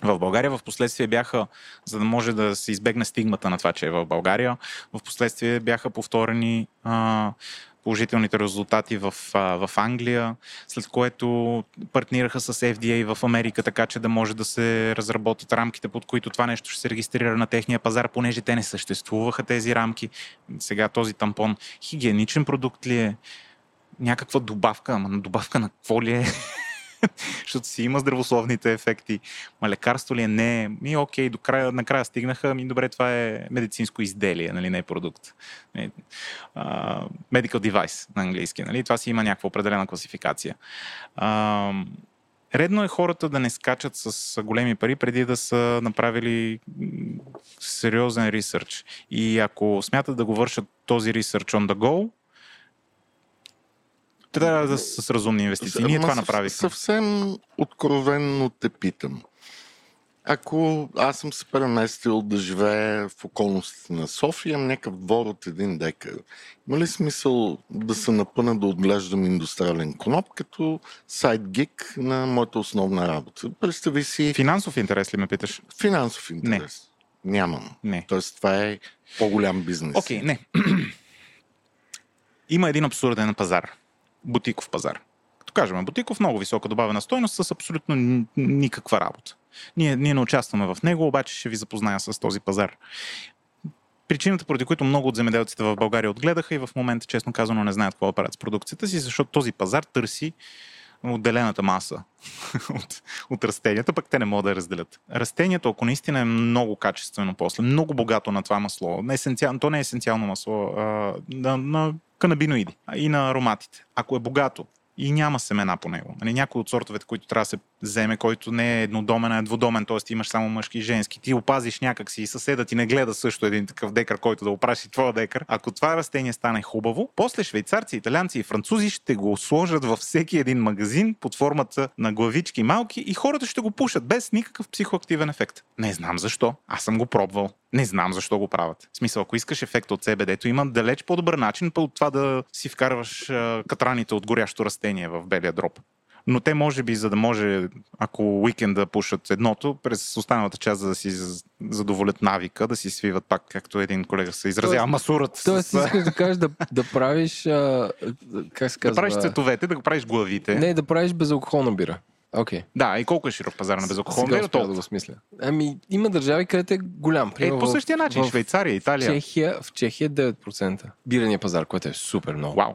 в България, в последствие бяха, за да може да се избегне стигмата на това, че е в България, в последствие бяха повторени а, положителните резултати в, а, в Англия, след което партнираха с FDA в Америка, така че да може да се разработят рамките, под които това нещо ще се регистрира на техния пазар, понеже те не съществуваха тези рамки. Сега този тампон хигиеничен продукт ли е? Някаква добавка, ама добавка на какво ли е? защото си има здравословните ефекти. Ма лекарство ли е? Не. Ми окей, до края, накрая стигнаха. Ми добре, това е медицинско изделие, нали, не е продукт. Uh, medical device на английски. Нали? Това си има някаква определена класификация. Uh, редно е хората да не скачат с големи пари преди да са направили сериозен ресърч. И ако смятат да го вършат този ресърч on the go, трябва да с разумни инвестиции. Ние това направихме. Съвсем откровенно те питам. Ако аз съм се преместил да живея в околностите на София, някакъв двор от един декар. Има ли смисъл да се напъна да отглеждам индустриален коноп като сайт гик на моята основна работа? Представи си... Финансов интерес ли ме питаш? Финансов интерес. Не. Нямам. Не. Тоест това е по-голям бизнес. Окей, okay, не. Има един абсурден пазар. Бутиков пазар. Като кажем, бутиков много висока добавена стойност с абсолютно никаква работа. Ние, ние не участваме в него, обаче ще ви запозная с този пазар. Причината, поради които много от земеделците в България отгледаха и в момента, честно казано, не знаят какво да правят с продукцията си, защото този пазар търси отделената маса от, от растенията, пък те не могат да разделят. Растението, ако наистина е много качествено после, много богато на това масло, не есенциал, то не е есенциално масло, а, на, на канабиноиди и на ароматите. Ако е богато и няма семена по него. Нали, някои от сортовете, които трябва да се вземе, който не е еднодомен, а е двудомен, т.е. имаш само мъжки и женски. Ти опазиш някак си и съседа ти не гледа също един такъв декар, който да опраши твоя декар. Ако това растение стане хубаво, после швейцарци, италианци и французи ще го сложат във всеки един магазин под формата на главички малки и хората ще го пушат без никакъв психоактивен ефект. Не знам защо. Аз съм го пробвал. Не знам защо го правят. В смисъл, ако искаш ефект от CBD, има далеч по-добър начин от това да си вкарваш катраните от горящо растение в белия дроп. Но те може би, за да може, ако уикенд да пушат едното, през останалата част, за да си задоволят навика, да си свиват пак, както един колега се изразява, масурат. Тоест, с... искаш да кажеш да, да правиш, а, как се казва? Да правиш цветовете, да го правиш главите. Не, да правиш безалкохолна бира. Okay. Да, и колко е широк пазар на безалкохолна бира? да го смисля. Ами, има държави, където е голям. Е, по същия начин. В, Швейцария, Италия. Чехия, в Чехия 9%. Бирания пазар, което е супер много. Вау.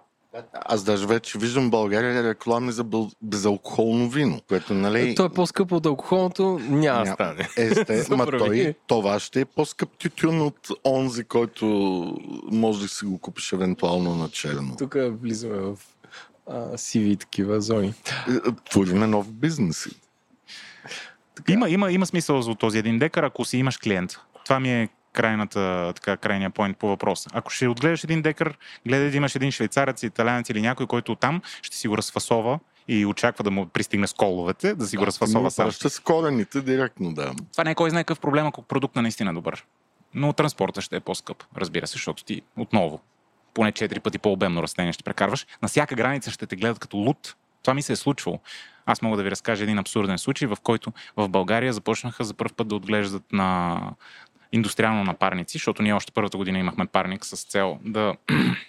Аз даже вече виждам България реклами за безалкохолно вино, което, нали... То е по-скъпо от алкохолното, няма да стане. Есте, ма той, това ще е по-скъп тютюн от онзи, който може да си го купиш евентуално на черно. Тук влизаме в а, сиви такива зони. Е, твориме нов бизнес. Така. Има, има, има смисъл за този един декар, ако си имаш клиент. Това ми е крайната, така, крайния поинт по въпроса. Ако ще отгледаш един декар, гледай да имаш един швейцарец, италянец или някой, който там ще си го разфасова и очаква да му пристигне с коловете, да си го разфасова сам. Ще с корените директно, да. Това не е кой знае какъв проблем, ако продукт наистина е добър. Но транспорта ще е по-скъп, разбира се, защото ти отново поне 4 пъти по-обемно растение ще прекарваш. На всяка граница ще те гледат като лут. Това ми се е случвало. Аз мога да ви разкажа един абсурден случай, в който в България започнаха за първ път да отглеждат на индустриално на парници, защото ние още първата година имахме парник с цел да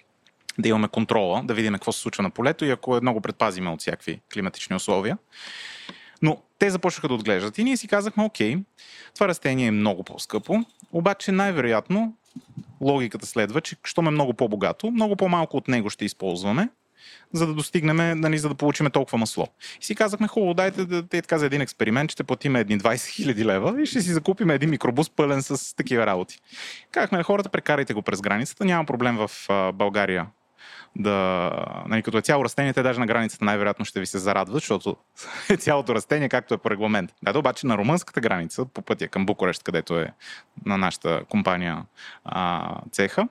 да имаме контрола, да видим какво се случва на полето и ако едно го предпазиме от всякакви климатични условия. Но те започнаха да отглеждат и ние си казахме, окей, това растение е много по-скъпо, обаче най-вероятно логиката следва, че щом е много по-богато, много по-малко от него ще използваме, за да достигнем, нали, за да получим толкова масло. И си казахме, хубаво, дайте да те така за един експеримент, ще платим едни 20 хиляди лева и ще си закупим един микробус пълен с такива работи. Казахме на хората, прекарайте го през границата, няма проблем в България да, нали, като е цяло растение, те даже на границата най-вероятно ще ви се зарадват, защото е цялото растение, както е по регламент. Да, обаче на румънската граница, по пътя към Букурещ, където е на нашата компания а, цеха, а,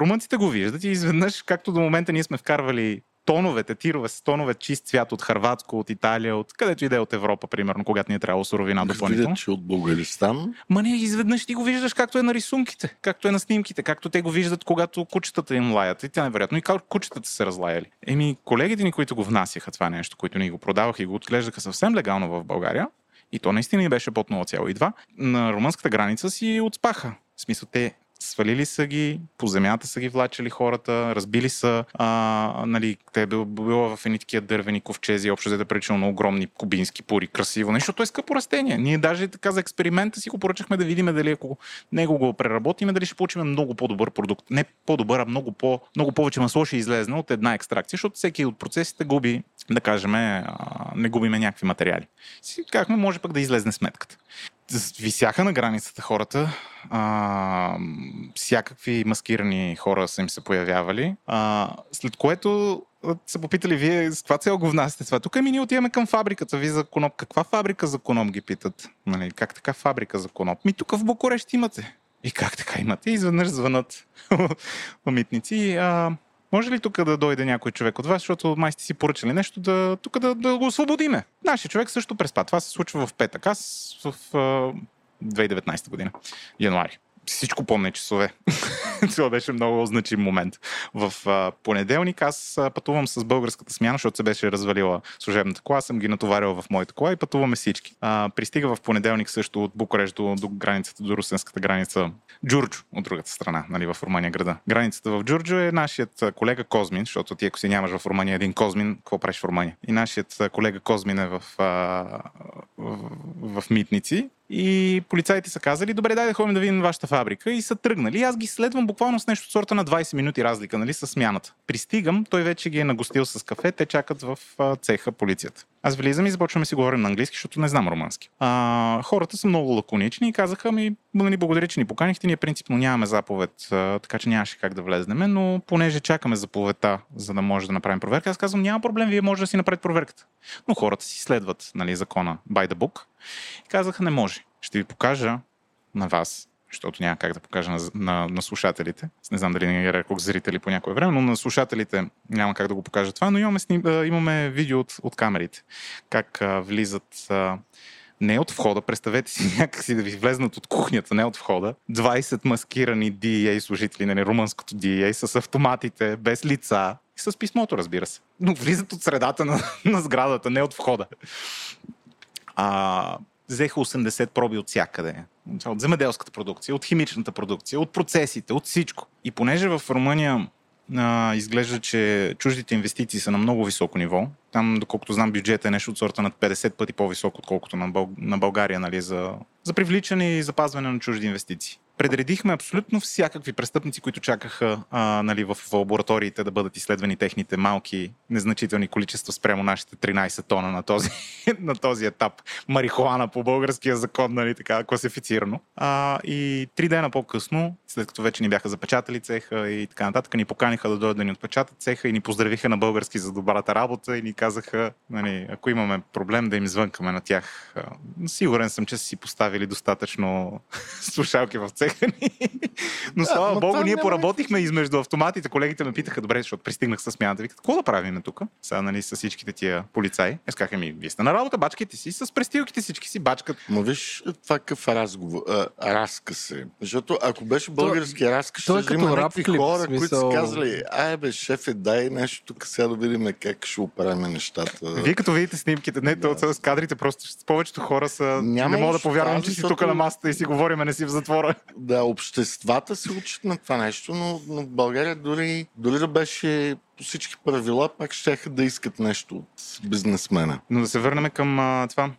румънците го виждат и изведнъж, както до момента ние сме вкарвали тоновете, тирове с тонове чист цвят от Харватско, от Италия, от където иде от Европа, примерно, когато ни е трябвало суровина допълнително. че от Българистан. Ма не, изведнъж ти го виждаш както е на рисунките, както е на снимките, както те го виждат, когато кучетата им лаят. И тя невероятно. И как кучетата се разлаяли. Еми, колегите ни, които го внасяха това нещо, които ни го продаваха и го отглеждаха съвсем легално в България, и то наистина ни беше под 0,2, на румънската граница си отспаха. В смисъл, те свалили са ги, по земята са ги влачили хората, разбили са, а, нали, те е било, в едни такива дървени ковчези, общо да причина на огромни кубински пури, красиво нещо, то е скъпо растение. Ние даже така за експеримента си го поръчахме да видим дали ако него го преработиме, дали ще получим много по-добър продукт. Не по-добър, а много, по, много повече масло ще излезне от една екстракция, защото всеки от процесите губи, да кажем, не губиме някакви материали. Си казахме, може пък да излезне сметката висяха на границата хората. А, всякакви маскирани хора са им се появявали. А, след което са попитали вие с каква цел го внасяте това. Тук ми ние отиваме към фабриката ви за коноп. Каква фабрика за коноп ги питат? Нали, как така фабрика за коноп? Ми тук в Букурещ имате. И как така имате? Изведнъж звънат митници. А, може ли тук да дойде някой човек от вас, защото май сте си поръчали нещо, да, тук да, да го освободиме? Нашия човек също преспа. Това се случва в петък. Аз в в 2019 година, януари всичко помня часове. Това беше много значим момент. В а, понеделник аз пътувам с българската смяна, защото се беше развалила служебната кола, съм ги натоварил в моята кола и пътуваме всички. А, пристига в понеделник също от Букурещ до, до границата, до русенската граница Джурджо, от другата страна, нали, в Румъния града. Границата в Джурджо е нашият колега Козмин, защото ти ако си нямаш в Румъния един Козмин, какво правиш в Румъния? И нашият колега Козмин е в, а, в, в Митници и полицаите са казали, добре, дай да ходим да видим вашата фабрика. И са тръгнали. аз ги следвам буквално с нещо от сорта на 20 минути разлика, нали, с смяната. Пристигам, той вече ги е нагостил с кафе, те чакат в цеха полицията. Аз влизам и започваме си говорим на английски, защото не знам румънски. А, хората са много лаконични и казаха ми, нали, благодаря, че ни поканихте, ние принципно нямаме заповед, така че нямаше как да влезнем, но понеже чакаме заповедта, за да може да направим проверка, аз казвам, няма проблем, вие може да си направите проверката. Но хората си следват нали, закона by the book. И казаха, не може. Ще ви покажа на вас, защото няма как да покажа на, на, на слушателите. Не знам дали не рекох зрители по някое време, но на слушателите няма как да го покажа това, но имаме, сним, имаме видео от, от камерите. Как а, влизат а, не от входа, представете си някакси да ви влезнат от кухнята, не от входа. 20 маскирани DEA служители, нали, румънското DEA, с автоматите, без лица и с писмото, разбира се. Но влизат от средата на, на сградата, не от входа. А, взеха 80 проби от всякъде. От земеделската продукция, от химичната продукция, от процесите, от всичко. И понеже в Румъния а, изглежда, че чуждите инвестиции са на много високо ниво. Там, доколкото знам, бюджета е нещо от сорта на 50 пъти по-висок, отколкото на, Бъл... на България, нали, за, за привличане и запазване на чужди инвестиции предредихме абсолютно всякакви престъпници, които чакаха а, нали, в, лабораториите да бъдат изследвани техните малки, незначителни количества спрямо нашите 13 тона на този, на този етап. Марихуана по българския закон, нали, така класифицирано. А, и три дена по-късно, след като вече ни бяха запечатали цеха и така нататък, ни поканиха да дойдат да ни отпечатат цеха и ни поздравиха на български за добрата работа и ни казаха, нали, ако имаме проблем, да им звънкаме на тях. Сигурен съм, че са си поставили достатъчно слушалки в цеха но слава да, богу, ние поработихме измежду автоматите. Колегите ме питаха, добре, защото пристигнах с смяната. Викат, какво да правим тук? Сега, нали, с всичките тия полицаи. Аз казаха ми, вие сте на работа, бачките си, с престилките всички си бачкат. Но виж, това какъв разговор, а, разказ е. Защото ако беше български то, разказ, ще е има някакви клип, хора, смисъл... които са казали, ай бе, шефе, дай нещо тук сега да видим как ще оправим нещата. Вие като видите снимките, не, да. то с кадрите, просто повечето хора са... Няма не мога да повярвам, че си тук на масата и си говорим, не си в затвора да, обществата се учат на това нещо, но, но България дори, дори да беше по всички правила, пак ще да искат нещо от бизнесмена. Но да се върнем към а, това,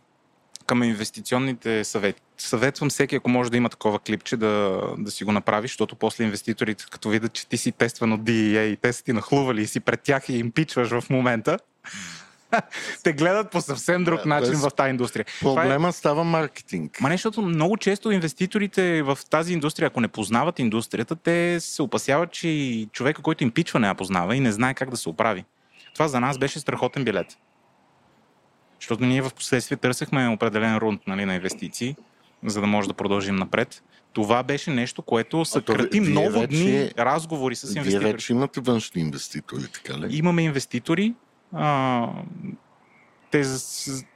към инвестиционните съвети. Съветвам всеки, ако може да има такова клипче, да, да си го направи, защото после инвеститорите, като видят, че ти си тестван от DEA и те са ти нахлували и си пред тях и им пичваш в момента, те гледат по съвсем друг начин в тази индустрия. Проблема е... става маркетинг. Ма не, защото много често инвеститорите в тази индустрия, ако не познават индустрията, те се опасяват, че и човека, който им пичва, не я познава и не знае как да се оправи. Това за нас беше страхотен билет. Защото ние в последствие търсехме определен рунд нали, на инвестиции, за да може да продължим напред. Това беше нещо, което съкрати много вече, дни разговори с инвеститори. Вие вече имате външни инвеститори, така ли? Имаме инвеститори, те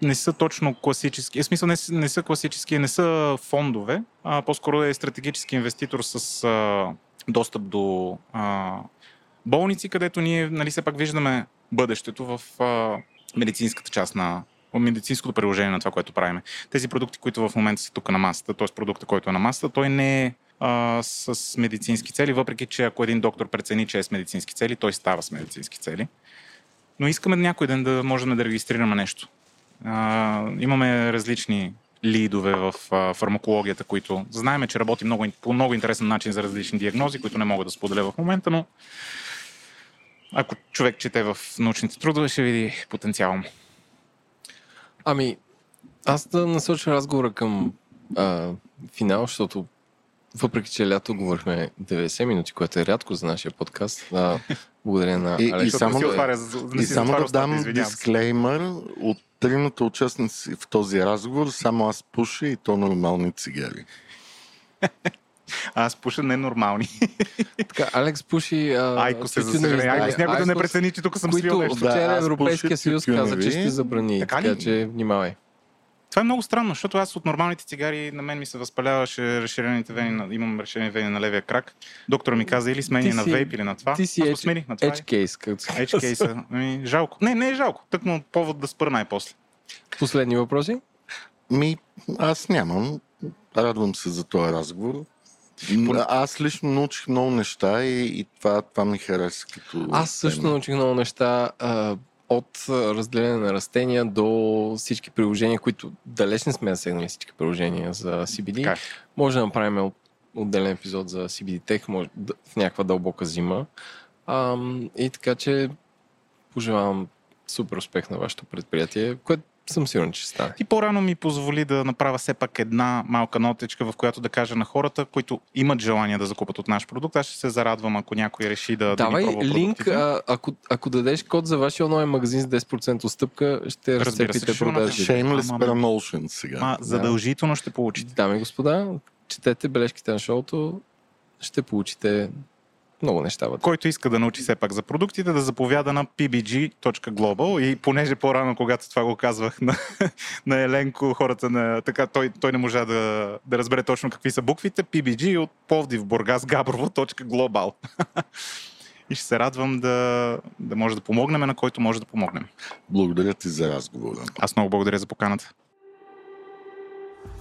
не са точно класически, в смисъл не, не са класически, не са фондове, а по-скоро е стратегически инвеститор с а, достъп до а, болници, където ние нали, все пак виждаме бъдещето в а, медицинската част на медицинското приложение на това, което правиме. Тези продукти, които в момента са тук на масата, т.е. продукта, който е на масата, той не е а, с медицински цели, въпреки че ако един доктор прецени, че е с медицински цели, той става с медицински цели. Но искаме някой ден да можем да регистрираме нещо. А, имаме различни лидове в а, фармакологията, които знаеме, че работи много, по много интересен начин за различни диагнози, които не мога да споделя в момента, но ако човек чете в научните трудове, ще види потенциал. Ами, аз да насоча разговора към а, финал, защото въпреки, че лято говорихме 90 минути, което е рядко за нашия подкаст, а, благодаря на И, и Алекс. само, си да, отваря, не и само да дам извинявам се. дисклеймър от тримата участници в този разговор, само аз пуша и то нормални цигари. Аз пуша ненормални. Така, Алекс пуши... А, Айко се, за тютюневи съжаление. Айко изделия. някой да не прецени, че тук съм свил нещо. Да, вчера Европейския съюз каза, че ще забрани. Така Така, че внимавай. Това е много странно, защото аз от нормалните цигари на мен ми се възпаляваше разширените вени, на, имам разширени вени на левия крак. Доктора ми каза или смени на вейп или на това. Ти си аз смених на това. edge case, като се Edge кейса. Ами, жалко. Не, не е жалко. Тъкмо повод да спра най-после. Последни въпроси? Ми, аз нямам. Радвам се за този разговор. Аз лично научих много неща и, и това, това ми хареса като Аз също тема. научих много неща а, от а, разделение на растения до всички приложения, които далеч не сме засегнали всички приложения за CBD. Така е. Може да направим от- отделен епизод за CBD Tech може, в някаква дълбока зима. Ам, и така че пожелавам супер успех на вашето предприятие, което съм сигурен, че стане. Ти по-рано ми позволи да направя все пак една малка нотичка, в която да кажа на хората, които имат желание да закупат от наш продукт. Аз ще се зарадвам, ако някой реши да, да Давай ни пробва линк, а, ако, ако дадеш код за вашия онлайн магазин с 10% отстъпка, ще разцепите продажи. Shameless promotion сега. Ма, задължително ще получите. Дами и господа, четете бележките на шоуто, ще получите много неща вътре. Който иска да научи все пак за продуктите, да заповяда на pbg.global и понеже по-рано, когато това го казвах на, на Еленко, хората на... Така, той, той не можа да, да разбере точно какви са буквите. pbg от Повдив, Бургас, Габрово.global. и ще се радвам да, да може да помогнем на който може да помогнем. Благодаря ти за разговора. Аз много благодаря за поканата.